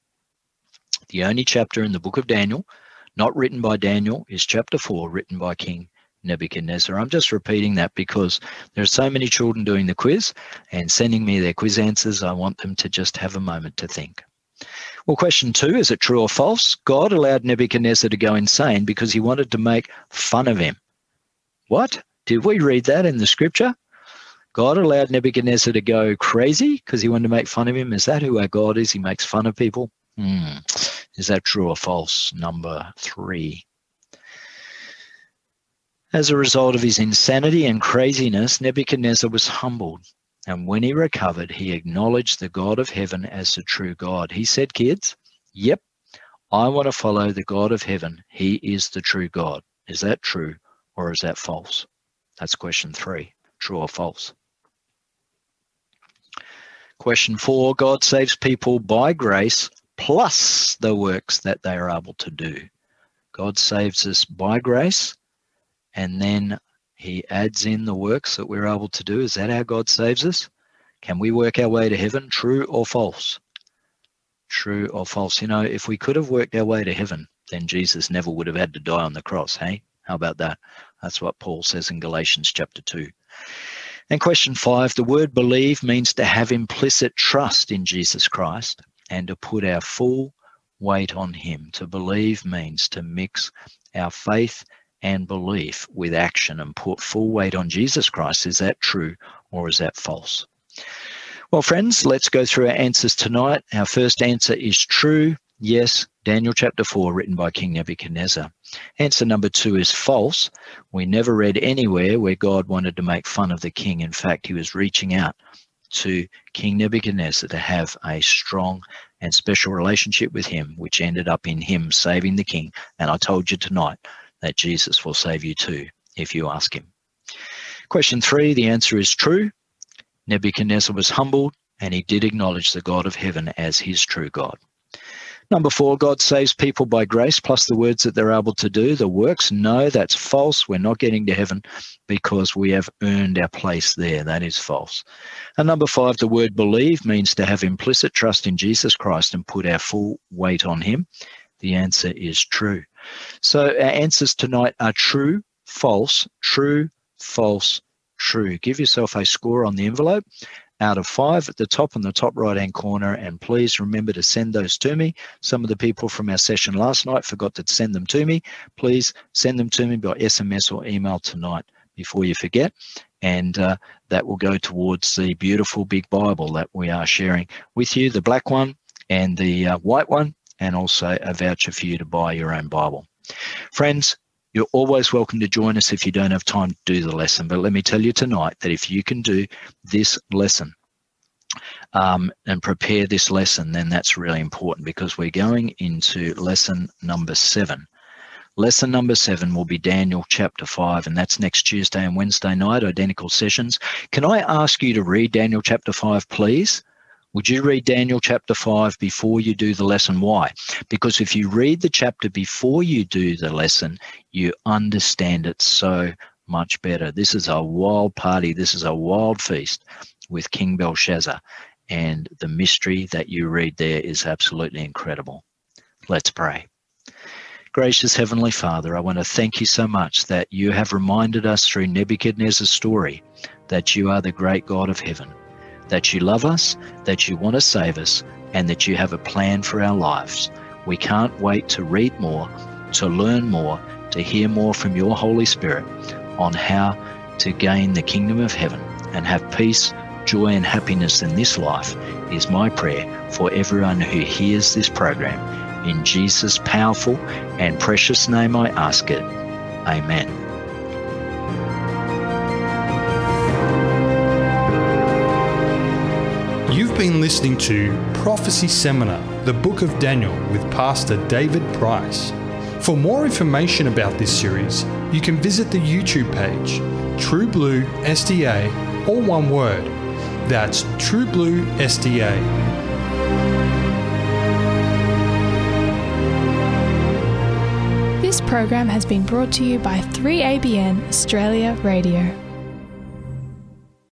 The only chapter in the book of Daniel not written by Daniel is chapter 4 written by King Nebuchadnezzar. I'm just repeating that because there are so many children doing the quiz and sending me their quiz answers. I want them to just have a moment to think. Well, question two is it true or false? God allowed Nebuchadnezzar to go insane because he wanted to make fun of him. What? Did we read that in the scripture? God allowed Nebuchadnezzar to go crazy because he wanted to make fun of him. Is that who our God is? He makes fun of people. Hmm. Is that true or false? Number three. As a result of his insanity and craziness, Nebuchadnezzar was humbled. And when he recovered, he acknowledged the God of heaven as the true God. He said, Kids, yep, I want to follow the God of heaven. He is the true God. Is that true or is that false? That's question three true or false. Question four God saves people by grace plus the works that they are able to do. God saves us by grace and then he adds in the works that we're able to do. Is that how God saves us? Can we work our way to heaven? True or false? True or false? You know, if we could have worked our way to heaven, then Jesus never would have had to die on the cross. Hey, how about that? That's what Paul says in Galatians chapter 2. And question five the word believe means to have implicit trust in Jesus Christ and to put our full weight on Him. To believe means to mix our faith and belief with action and put full weight on Jesus Christ. Is that true or is that false? Well, friends, let's go through our answers tonight. Our first answer is true. Yes, Daniel chapter 4, written by King Nebuchadnezzar. Answer number two is false. We never read anywhere where God wanted to make fun of the king. In fact, he was reaching out to King Nebuchadnezzar to have a strong and special relationship with him, which ended up in him saving the king. And I told you tonight that Jesus will save you too if you ask him. Question three the answer is true. Nebuchadnezzar was humbled and he did acknowledge the God of heaven as his true God. Number four, God saves people by grace plus the words that they're able to do. The works, no, that's false. We're not getting to heaven because we have earned our place there. That is false. And number five, the word believe means to have implicit trust in Jesus Christ and put our full weight on him. The answer is true. So our answers tonight are true, false, true, false, true. Give yourself a score on the envelope out of five at the top in the top right hand corner. And please remember to send those to me. Some of the people from our session last night forgot to send them to me. Please send them to me by SMS or email tonight before you forget. And uh, that will go towards the beautiful big Bible that we are sharing with you the black one and the uh, white one, and also a voucher for you to buy your own Bible. Friends, you're always welcome to join us if you don't have time to do the lesson. But let me tell you tonight that if you can do this lesson um, and prepare this lesson, then that's really important because we're going into lesson number seven. Lesson number seven will be Daniel chapter five, and that's next Tuesday and Wednesday night, identical sessions. Can I ask you to read Daniel chapter five, please? Would you read Daniel chapter 5 before you do the lesson? Why? Because if you read the chapter before you do the lesson, you understand it so much better. This is a wild party. This is a wild feast with King Belshazzar. And the mystery that you read there is absolutely incredible. Let's pray. Gracious Heavenly Father, I want to thank you so much that you have reminded us through Nebuchadnezzar's story that you are the great God of heaven that you love us, that you want to save us, and that you have a plan for our lives. We can't wait to read more, to learn more, to hear more from your Holy Spirit on how to gain the kingdom of heaven and have peace, joy, and happiness in this life is my prayer for everyone who hears this program. In Jesus' powerful and precious name I ask it. Amen. Been listening to Prophecy Seminar, the Book of Daniel with Pastor David Price. For more information about this series, you can visit the YouTube page, True Blue SDA, all one word. That's True Blue SDA. This program has been brought to you by 3ABN Australia Radio.